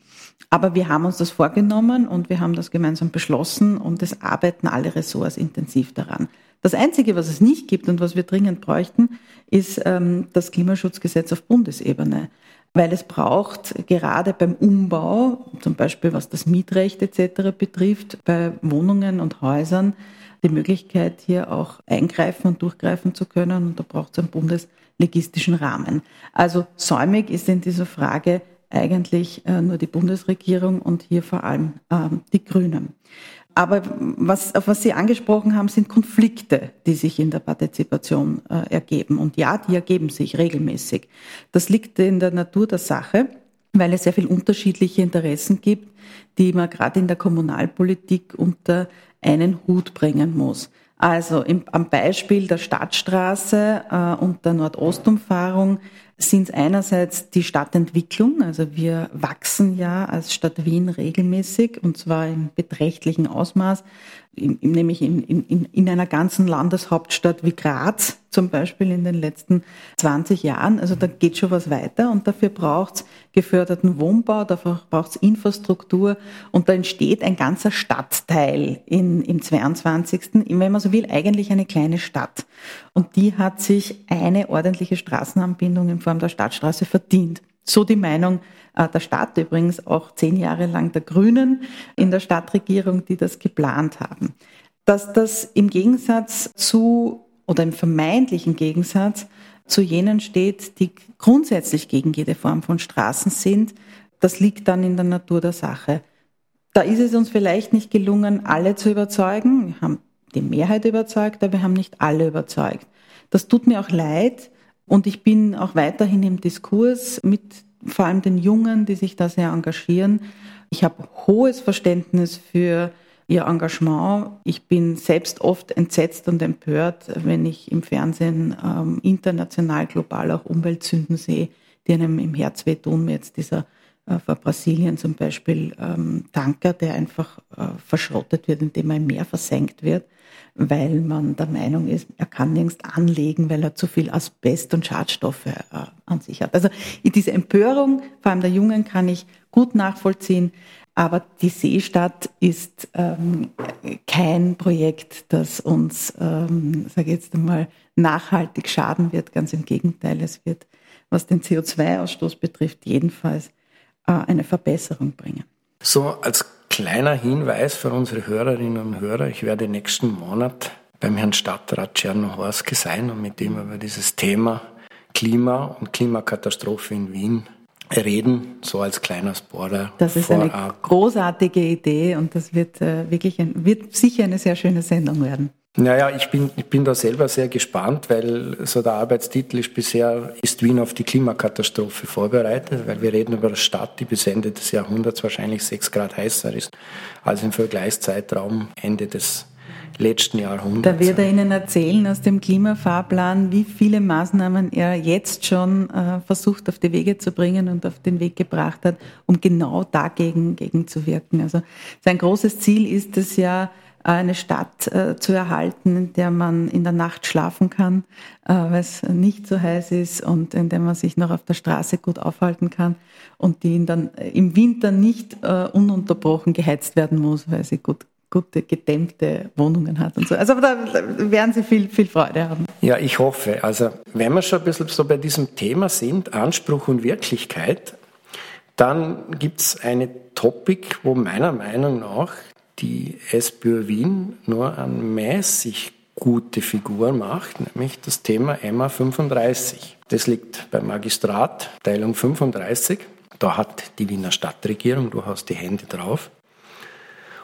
Aber wir haben uns das vorgenommen und wir haben das gemeinsam beschlossen und es arbeiten alle Ressorts intensiv daran. Das Einzige, was es nicht gibt und was wir dringend bräuchten, ist ähm, das Klimaschutzgesetz auf Bundesebene. Weil es braucht gerade beim Umbau, zum Beispiel was das Mietrecht etc. betrifft, bei Wohnungen und Häusern, die Möglichkeit, hier auch eingreifen und durchgreifen zu können. Und da braucht es einen bundeslegistischen Rahmen. Also säumig ist in dieser Frage eigentlich äh, nur die Bundesregierung und hier vor allem ähm, die Grünen. Aber was, auf was Sie angesprochen haben, sind Konflikte, die sich in der Partizipation äh, ergeben. Und ja, die ergeben sich regelmäßig. Das liegt in der Natur der Sache, weil es sehr viel unterschiedliche Interessen gibt, die man gerade in der Kommunalpolitik unter einen Hut bringen muss. Also im, am Beispiel der Stadtstraße äh, und der Nordostumfahrung sind einerseits die Stadtentwicklung, also wir wachsen ja als Stadt Wien regelmäßig und zwar im beträchtlichen Ausmaß. Nämlich in, in, in einer ganzen Landeshauptstadt wie Graz zum Beispiel in den letzten 20 Jahren. Also da geht schon was weiter und dafür braucht es geförderten Wohnbau, dafür braucht es Infrastruktur und da entsteht ein ganzer Stadtteil in, im 22. Wenn man so will, eigentlich eine kleine Stadt. Und die hat sich eine ordentliche Straßenanbindung in Form der Stadtstraße verdient. So die Meinung der Stadt, übrigens auch zehn Jahre lang der Grünen in der Stadtregierung, die das geplant haben. Dass das im Gegensatz zu oder im vermeintlichen Gegensatz zu jenen steht, die grundsätzlich gegen jede Form von Straßen sind, das liegt dann in der Natur der Sache. Da ist es uns vielleicht nicht gelungen, alle zu überzeugen. Wir haben die Mehrheit überzeugt, aber wir haben nicht alle überzeugt. Das tut mir auch leid und ich bin auch weiterhin im Diskurs mit vor allem den Jungen, die sich da sehr engagieren. Ich habe hohes Verständnis für ihr Engagement. Ich bin selbst oft entsetzt und empört, wenn ich im Fernsehen ähm, international, global auch Umweltsünden sehe, die einem im Herz wehtun. Jetzt dieser vor Brasilien zum Beispiel ähm, Tanker, der einfach äh, verschrottet wird, indem er im Meer versenkt wird weil man der Meinung ist, er kann nirgends anlegen, weil er zu viel Asbest und Schadstoffe äh, an sich hat. Also diese Empörung, vor allem der Jungen, kann ich gut nachvollziehen. Aber die Seestadt ist ähm, kein Projekt, das uns, ähm, sage jetzt einmal, nachhaltig schaden wird. Ganz im Gegenteil, es wird, was den CO2-Ausstoß betrifft, jedenfalls äh, eine Verbesserung bringen. So als kleiner Hinweis für unsere Hörerinnen und Hörer. Ich werde nächsten Monat beim Herrn Stadtrat Czernohorski sein und mit ihm über dieses Thema Klima und Klimakatastrophe in Wien reden, so als kleiner Spoiler. Das ist eine großartige Idee und das wird äh, wirklich ein, wird sicher eine sehr schöne Sendung werden. Naja, ich bin, ich bin da selber sehr gespannt, weil so der Arbeitstitel ist bisher, ist Wien auf die Klimakatastrophe vorbereitet, weil wir reden über eine Stadt, die bis Ende des Jahrhunderts wahrscheinlich sechs Grad heißer ist als im Vergleichszeitraum Ende des letzten Jahrhunderts. Da wird er Ihnen erzählen aus dem Klimafahrplan, wie viele Maßnahmen er jetzt schon äh, versucht auf die Wege zu bringen und auf den Weg gebracht hat, um genau dagegen gegen zu wirken. Also sein großes Ziel ist es ja, eine Stadt äh, zu erhalten, in der man in der Nacht schlafen kann, äh, weil es nicht so heiß ist und in der man sich noch auf der Straße gut aufhalten kann und die dann im Winter nicht äh, ununterbrochen geheizt werden muss, weil sie gut gute gedämmte Wohnungen hat und so. Also da werden Sie viel, viel Freude haben. Ja, ich hoffe. Also wenn wir schon ein bisschen so bei diesem Thema sind, Anspruch und Wirklichkeit, dann gibt es eine Topic, wo meiner Meinung nach die SPÖ Wien nur eine mäßig gute Figur macht, nämlich das Thema MA 35. Das liegt beim Magistrat, Teilung 35. Da hat die Wiener Stadtregierung durchaus die Hände drauf.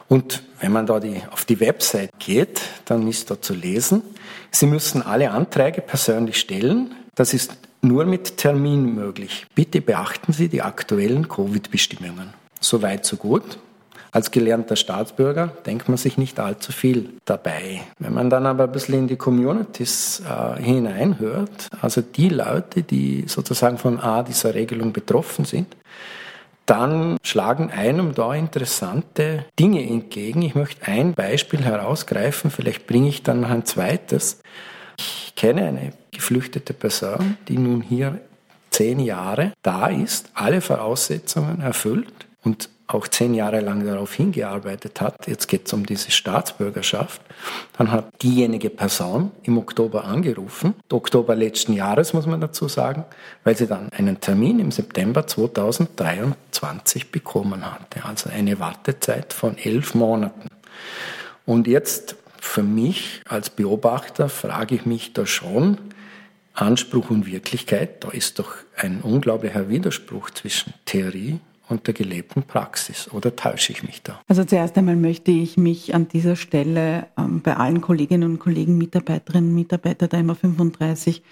Und wenn man da die, auf die Website geht, dann ist da zu lesen, Sie müssen alle Anträge persönlich stellen. Das ist nur mit Termin möglich. Bitte beachten Sie die aktuellen Covid-Bestimmungen. Soweit, so gut. Als gelernter Staatsbürger denkt man sich nicht allzu viel dabei. Wenn man dann aber ein bisschen in die Communities äh, hineinhört, also die Leute, die sozusagen von A dieser Regelung betroffen sind, dann schlagen einem da interessante Dinge entgegen. Ich möchte ein Beispiel herausgreifen, vielleicht bringe ich dann noch ein zweites. Ich kenne eine geflüchtete Person, die nun hier zehn Jahre da ist, alle Voraussetzungen erfüllt und auch zehn Jahre lang darauf hingearbeitet hat, jetzt geht es um diese Staatsbürgerschaft, dann hat diejenige Person im Oktober angerufen, Oktober letzten Jahres muss man dazu sagen, weil sie dann einen Termin im September 2023 bekommen hatte, also eine Wartezeit von elf Monaten. Und jetzt für mich als Beobachter frage ich mich da schon, Anspruch und Wirklichkeit, da ist doch ein unglaublicher Widerspruch zwischen Theorie und der gelebten Praxis. Oder täusche ich mich da? Also zuerst einmal möchte ich mich an dieser Stelle ähm, bei allen Kolleginnen und Kollegen, Mitarbeiterinnen und Mitarbeitern der MA 35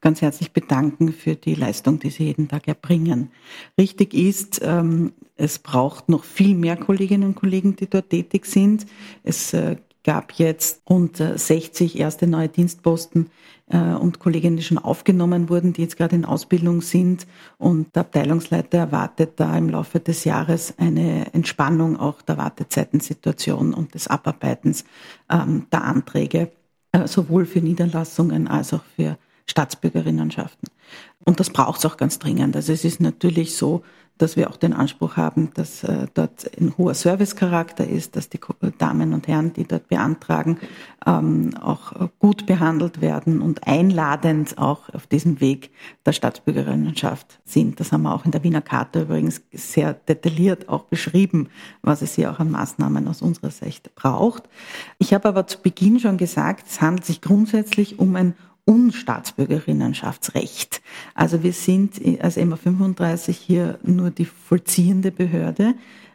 ganz herzlich bedanken für die Leistung, die sie jeden Tag erbringen. Richtig ist, ähm, es braucht noch viel mehr Kolleginnen und Kollegen, die dort tätig sind. Es äh, gab jetzt rund 60 erste neue Dienstposten äh, und Kolleginnen, die schon aufgenommen wurden, die jetzt gerade in Ausbildung sind. Und der Abteilungsleiter erwartet da im Laufe des Jahres eine Entspannung auch der Wartezeitensituation und des Abarbeitens ähm, der Anträge, äh, sowohl für Niederlassungen als auch für Staatsbürgerinnenschaften. Und das braucht es auch ganz dringend. Also es ist natürlich so, dass wir auch den Anspruch haben, dass äh, dort ein hoher Servicecharakter ist, dass die Damen und Herren, die dort beantragen, ähm, auch gut behandelt werden und einladend auch auf diesem Weg der Staatsbürgerinnenschaft sind. Das haben wir auch in der Wiener Charta übrigens sehr detailliert auch beschrieben, was es hier auch an Maßnahmen aus unserer Sicht braucht. Ich habe aber zu Beginn schon gesagt, es handelt sich grundsätzlich um ein Unstaatsbürgerinnenschaftsrecht. Also wir sind als MA 35 hier nur die vollziehende Behörde,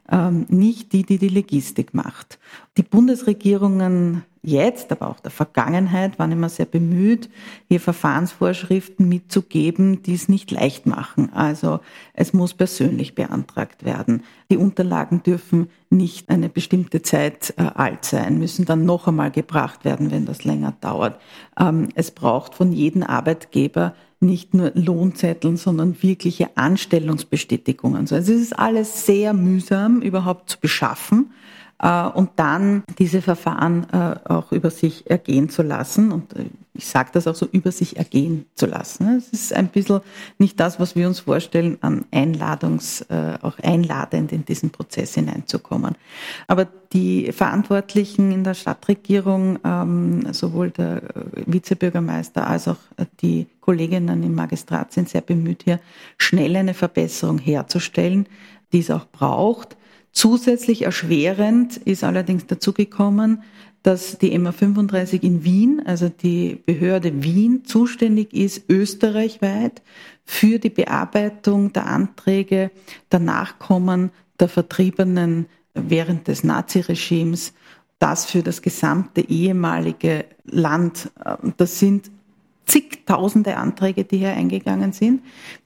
ähm, nicht die, die die Logistik macht. Die Bundesregierungen jetzt, aber auch der Vergangenheit, waren immer sehr bemüht, hier Verfahrensvorschriften mitzugeben, die es nicht leicht machen. Also es muss persönlich beantragt werden. Die Unterlagen dürfen nicht eine bestimmte Zeit äh, alt sein, müssen dann noch einmal gebracht werden, wenn das länger dauert. Ähm, es braucht von jedem Arbeitgeber nicht nur Lohnzetteln, sondern wirkliche Anstellungsbestätigungen. Also es ist alles sehr mühsam überhaupt zu beschaffen. Äh, und dann diese Verfahren äh, auch über sich ergehen zu lassen. Und äh, ich sage das auch so, über sich ergehen zu lassen. Es ist ein bisschen nicht das, was wir uns vorstellen, an Einladungs, auch einladend in diesen Prozess hineinzukommen. Aber die Verantwortlichen in der Stadtregierung, ähm, sowohl der Vizebürgermeister als auch die Kolleginnen im Magistrat sind sehr bemüht, hier schnell eine Verbesserung herzustellen, die es auch braucht. Zusätzlich erschwerend ist allerdings dazugekommen, dass die MA 35 in Wien, also die Behörde Wien, zuständig ist, österreichweit, für die Bearbeitung der Anträge der Nachkommen der Vertriebenen während des Naziregimes, das für das gesamte ehemalige Land. Das sind zigtausende Anträge, die hier eingegangen sind,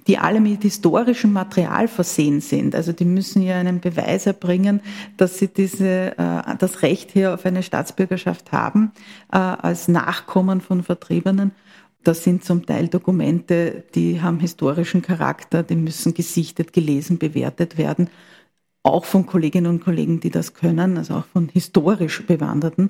die alle mit historischem Material versehen sind. Also die müssen ja einen Beweis erbringen, dass sie diese, äh, das Recht hier auf eine Staatsbürgerschaft haben, äh, als Nachkommen von Vertriebenen. Das sind zum Teil Dokumente, die haben historischen Charakter, die müssen gesichtet, gelesen, bewertet werden auch von Kolleginnen und Kollegen, die das können, also auch von historisch Bewanderten.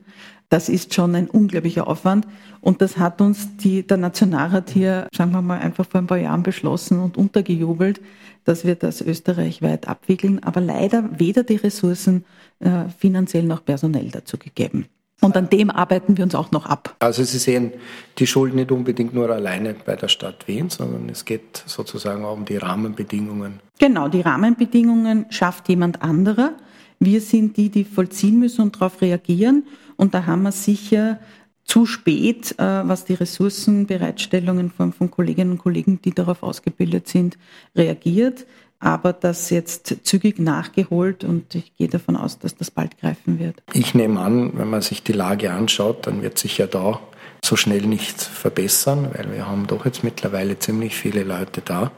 Das ist schon ein unglaublicher Aufwand. Und das hat uns die, der Nationalrat hier, sagen wir mal, einfach vor ein paar Jahren beschlossen und untergejubelt, dass wir das österreichweit abwickeln, aber leider weder die Ressourcen äh, finanziell noch personell dazu gegeben. Und an dem arbeiten wir uns auch noch ab. Also Sie sehen die Schuld nicht unbedingt nur alleine bei der Stadt Wien, sondern es geht sozusagen auch um die Rahmenbedingungen. Genau, die Rahmenbedingungen schafft jemand anderer. Wir sind die, die vollziehen müssen und darauf reagieren. Und da haben wir sicher zu spät, äh, was die Ressourcenbereitstellungen von, von Kolleginnen und Kollegen, die darauf ausgebildet sind, reagiert aber das jetzt zügig nachgeholt und ich gehe davon aus, dass das bald greifen wird. Ich nehme an, wenn man sich die Lage anschaut, dann wird sich ja da so schnell nichts verbessern, weil wir haben doch jetzt mittlerweile ziemlich viele Leute da.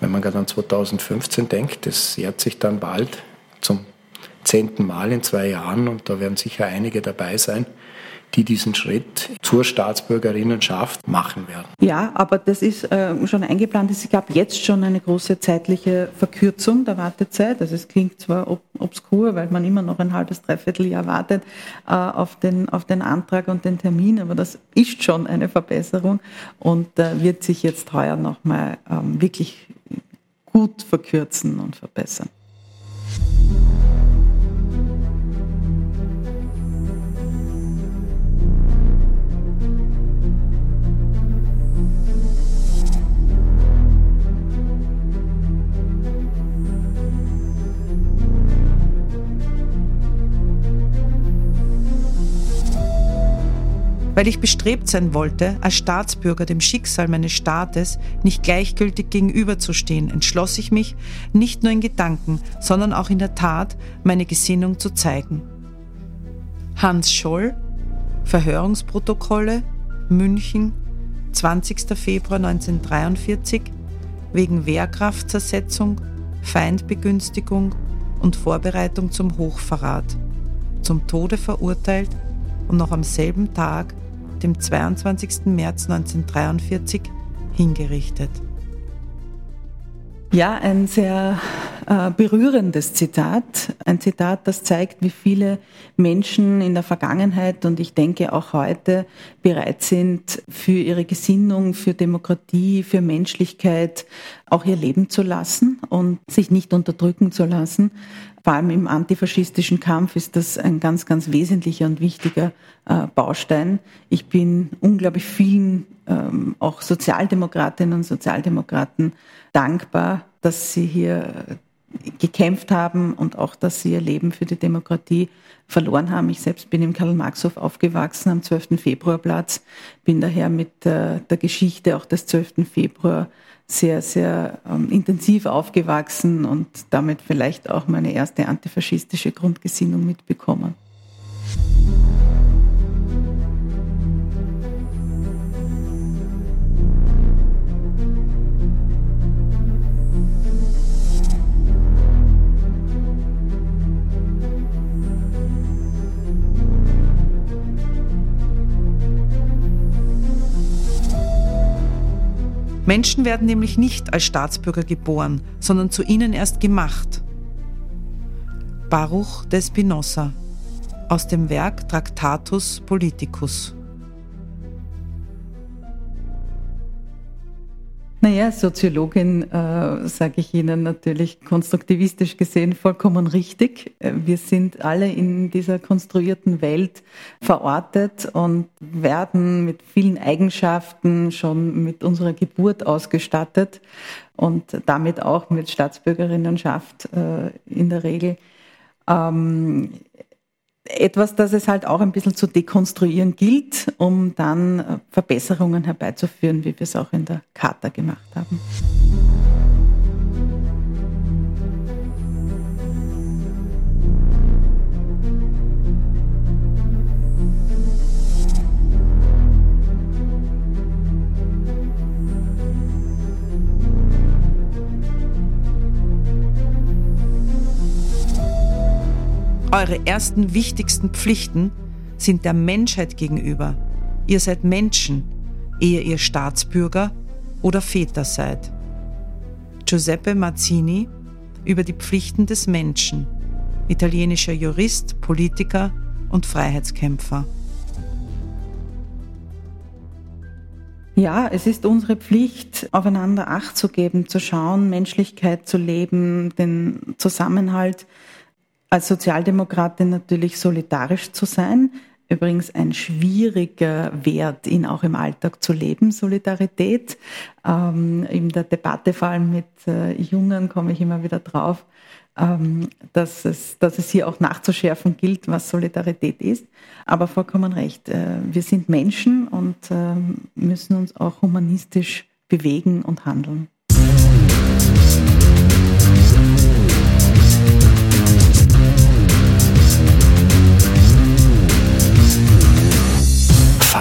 Wenn man gerade an 2015 denkt, das jährt sich dann bald zum zehnten Mal in zwei Jahren und da werden sicher einige dabei sein, die diesen Schritt zur Staatsbürgerinnenschaft machen werden. Ja, aber das ist äh, schon eingeplant. Es gab jetzt schon eine große zeitliche Verkürzung der Wartezeit. Also es klingt zwar ob obskur, weil man immer noch ein halbes, dreiviertel Jahr wartet äh, auf, den, auf den Antrag und den Termin, aber das ist schon eine Verbesserung und äh, wird sich jetzt heuer nochmal ähm, wirklich gut verkürzen und verbessern. Weil ich bestrebt sein wollte, als Staatsbürger dem Schicksal meines Staates nicht gleichgültig gegenüberzustehen, entschloss ich mich, nicht nur in Gedanken, sondern auch in der Tat meine Gesinnung zu zeigen. Hans Scholl, Verhörungsprotokolle, München, 20. Februar 1943, wegen Wehrkraftzersetzung, Feindbegünstigung und Vorbereitung zum Hochverrat, zum Tode verurteilt und noch am selben Tag, dem 22. März 1943, hingerichtet. Ja, ein sehr äh, berührendes Zitat. Ein Zitat, das zeigt, wie viele Menschen in der Vergangenheit und ich denke auch heute bereit sind, für ihre Gesinnung, für Demokratie, für Menschlichkeit auch ihr Leben zu lassen und sich nicht unterdrücken zu lassen. Vor allem im antifaschistischen Kampf ist das ein ganz, ganz wesentlicher und wichtiger äh, Baustein. Ich bin unglaublich vielen ähm, auch Sozialdemokratinnen und Sozialdemokraten dankbar, dass sie hier gekämpft haben und auch, dass sie ihr Leben für die Demokratie verloren haben. Ich selbst bin im Karl-Marx-Hof aufgewachsen am 12. Februarplatz, bin daher mit äh, der Geschichte auch des 12. Februar sehr, sehr ähm, intensiv aufgewachsen und damit vielleicht auch meine erste antifaschistische Grundgesinnung mitbekommen. Menschen werden nämlich nicht als Staatsbürger geboren, sondern zu ihnen erst gemacht. Baruch de Spinoza aus dem Werk Tractatus Politicus. Naja, Soziologin äh, sage ich Ihnen natürlich konstruktivistisch gesehen vollkommen richtig. Äh, wir sind alle in dieser konstruierten Welt verortet und werden mit vielen Eigenschaften schon mit unserer Geburt ausgestattet und damit auch mit Staatsbürgerinnenschaft äh, in der Regel. Ähm, etwas, das es halt auch ein bisschen zu dekonstruieren gilt, um dann äh, Verbesserungen herbeizuführen, wie wir es auch in der Charta gemacht haben. Eure ersten wichtigsten Pflichten sind der Menschheit gegenüber. Ihr seid Menschen, ehe ihr Staatsbürger oder Väter seid. Giuseppe Mazzini über die Pflichten des Menschen, italienischer Jurist, Politiker und Freiheitskämpfer. Ja, es ist unsere Pflicht, aufeinander Acht zu geben, zu schauen, Menschlichkeit zu leben, den Zusammenhalt als Sozialdemokratin natürlich solidarisch zu sein. Übrigens ein schwieriger Wert, ihn auch im Alltag zu leben, Solidarität. Ähm, in der Debatte vor allem mit äh, Jungen komme ich immer wieder drauf, ähm, dass, es, dass es hier auch nachzuschärfen gilt, was Solidarität ist. Aber vollkommen recht, äh, wir sind Menschen und äh, müssen uns auch humanistisch bewegen und handeln.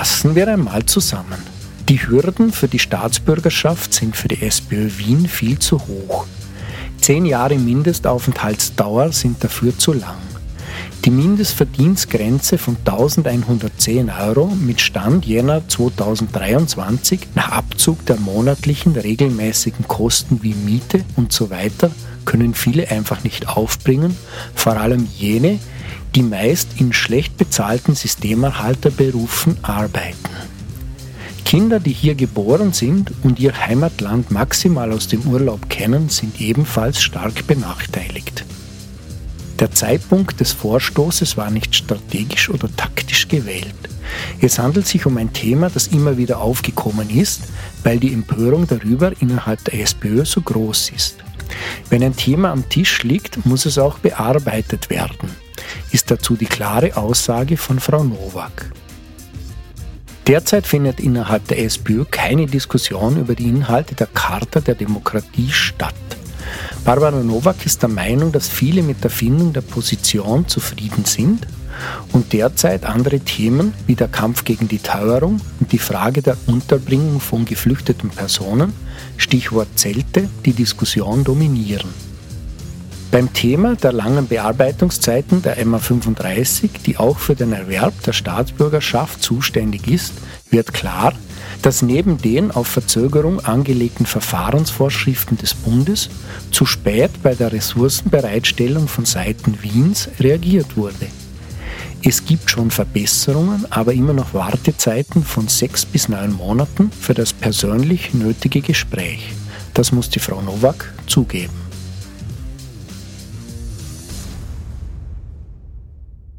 Fassen wir einmal zusammen. Die Hürden für die Staatsbürgerschaft sind für die SPÖ Wien viel zu hoch. Zehn Jahre Mindestaufenthaltsdauer sind dafür zu lang. Die Mindestverdienstgrenze von 1110 Euro mit Stand Jänner 2023 nach Abzug der monatlichen regelmäßigen Kosten wie Miete und so weiter können viele einfach nicht aufbringen, vor allem jene, die meist in schlecht bezahlten Systemerhalterberufen arbeiten. Kinder, die hier geboren sind und ihr Heimatland maximal aus dem Urlaub kennen, sind ebenfalls stark benachteiligt. Der Zeitpunkt des Vorstoßes war nicht strategisch oder taktisch gewählt. Es handelt sich um ein Thema, das immer wieder aufgekommen ist, weil die Empörung darüber innerhalb der SPÖ so groß ist. Wenn ein Thema am Tisch liegt, muss es auch bearbeitet werden ist dazu die klare Aussage von Frau Nowak. Derzeit findet innerhalb der SPÖ keine Diskussion über die Inhalte der Charta der Demokratie statt. Barbara Nowak ist der Meinung, dass viele mit der Findung der Position zufrieden sind und derzeit andere Themen wie der Kampf gegen die Teuerung und die Frage der Unterbringung von geflüchteten Personen, Stichwort Zelte, die Diskussion dominieren. Beim Thema der langen Bearbeitungszeiten der MA35, die auch für den Erwerb der Staatsbürgerschaft zuständig ist, wird klar, dass neben den auf Verzögerung angelegten Verfahrensvorschriften des Bundes zu spät bei der Ressourcenbereitstellung von Seiten Wiens reagiert wurde. Es gibt schon Verbesserungen, aber immer noch Wartezeiten von sechs bis neun Monaten für das persönlich nötige Gespräch. Das muss die Frau Nowak zugeben.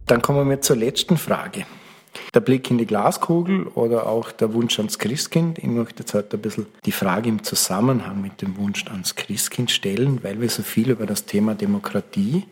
Dann kommen wir zur letzten Frage. Der Blick in die Glaskugel oder auch der Wunsch ans Christkind. Ich möchte jetzt heute ein bisschen die Frage im Zusammenhang mit dem Wunsch ans Christkind stellen, weil wir so viel über das Thema Demokratie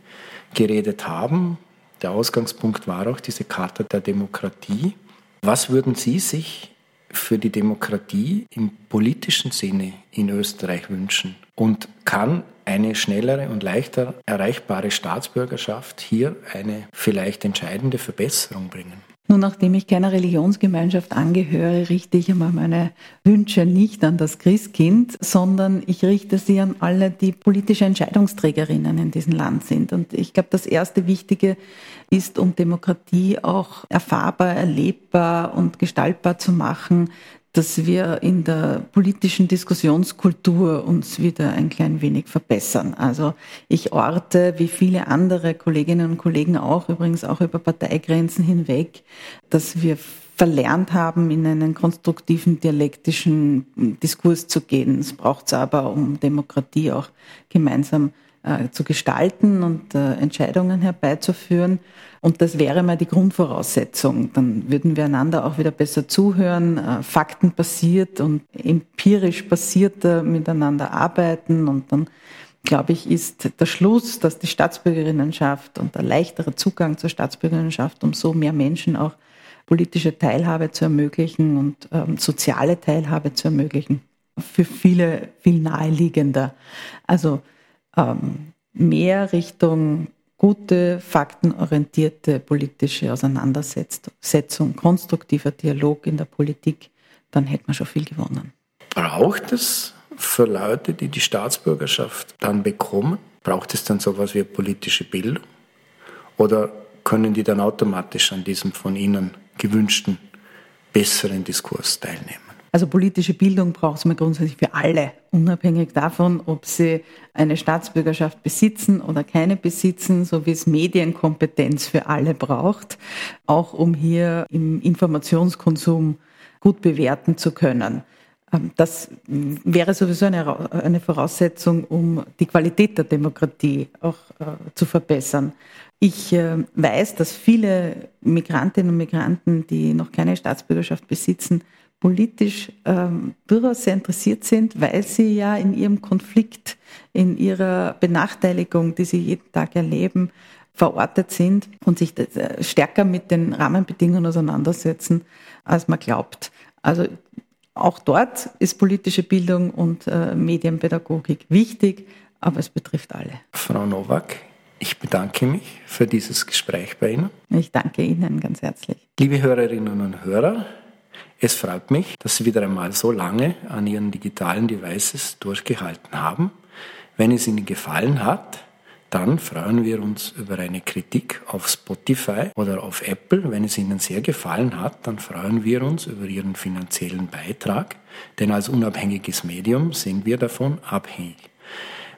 geredet haben. Der Ausgangspunkt war auch diese Charta der Demokratie. Was würden Sie sich für die Demokratie im politischen Sinne in Österreich wünschen? Und kann eine schnellere und leichter erreichbare Staatsbürgerschaft hier eine vielleicht entscheidende Verbesserung bringen? Nun, nachdem ich keiner Religionsgemeinschaft angehöre, richte ich einmal meine Wünsche nicht an das Christkind, sondern ich richte sie an alle, die politische Entscheidungsträgerinnen in diesem Land sind. Und ich glaube, das erste Wichtige ist, um Demokratie auch erfahrbar, erlebbar und gestaltbar zu machen, dass wir in der politischen Diskussionskultur uns wieder ein klein wenig verbessern. Also ich orte, wie viele andere Kolleginnen und Kollegen auch, übrigens auch über Parteigrenzen hinweg, dass wir verlernt haben, in einen konstruktiven dialektischen Diskurs zu gehen. Es braucht es aber, um Demokratie auch gemeinsam äh, zu gestalten und äh, Entscheidungen herbeizuführen. Und das wäre mal die Grundvoraussetzung. Dann würden wir einander auch wieder besser zuhören, äh, faktenbasiert und empirisch basierter miteinander arbeiten. Und dann, glaube ich, ist der Schluss, dass die Staatsbürgerinnenschaft und der leichtere Zugang zur Staatsbürgerinnenschaft, um so mehr Menschen auch politische Teilhabe zu ermöglichen und ähm, soziale Teilhabe zu ermöglichen, für viele viel naheliegender. Also ähm, mehr Richtung gute, faktenorientierte politische Auseinandersetzung, konstruktiver Dialog in der Politik, dann hätte man schon viel gewonnen. Braucht es für Leute, die die Staatsbürgerschaft dann bekommen, braucht es dann sowas wie politische Bildung? Oder können die dann automatisch an diesem von Ihnen gewünschten besseren Diskurs teilnehmen? Also politische Bildung braucht man grundsätzlich für alle, unabhängig davon, ob sie eine Staatsbürgerschaft besitzen oder keine besitzen, so wie es Medienkompetenz für alle braucht, auch um hier im Informationskonsum gut bewerten zu können. Ähm, das wäre sowieso eine, eine Voraussetzung, um die Qualität der Demokratie auch äh, zu verbessern. Ich äh, weiß, dass viele Migrantinnen und Migranten, die noch keine Staatsbürgerschaft besitzen, politisch ähm, durchaus sehr interessiert sind, weil sie ja in ihrem Konflikt, in ihrer Benachteiligung, die sie jeden Tag erleben, verortet sind und sich äh, stärker mit den Rahmenbedingungen auseinandersetzen, als man glaubt. Also auch dort ist politische Bildung und äh, Medienpädagogik wichtig, aber es betrifft alle. Frau Nowak, ich bedanke mich für dieses Gespräch bei Ihnen. Ich danke Ihnen ganz herzlich. Liebe Hörerinnen und Hörer, es freut mich, dass Sie wieder einmal so lange an Ihren digitalen Devices durchgehalten haben. Wenn es Ihnen gefallen hat, dann freuen wir uns über eine Kritik auf Spotify oder auf Apple. Wenn es Ihnen sehr gefallen hat, dann freuen wir uns über Ihren finanziellen Beitrag, denn als unabhängiges Medium sind wir davon abhängig.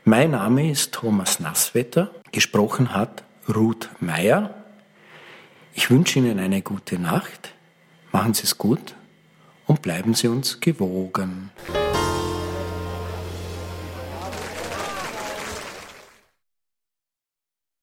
Mein Name ist Thomas Nasswetter, gesprochen hat Ruth Meyer. Ich wünsche Ihnen eine gute Nacht, machen Sie es gut und bleiben Sie uns gewogen.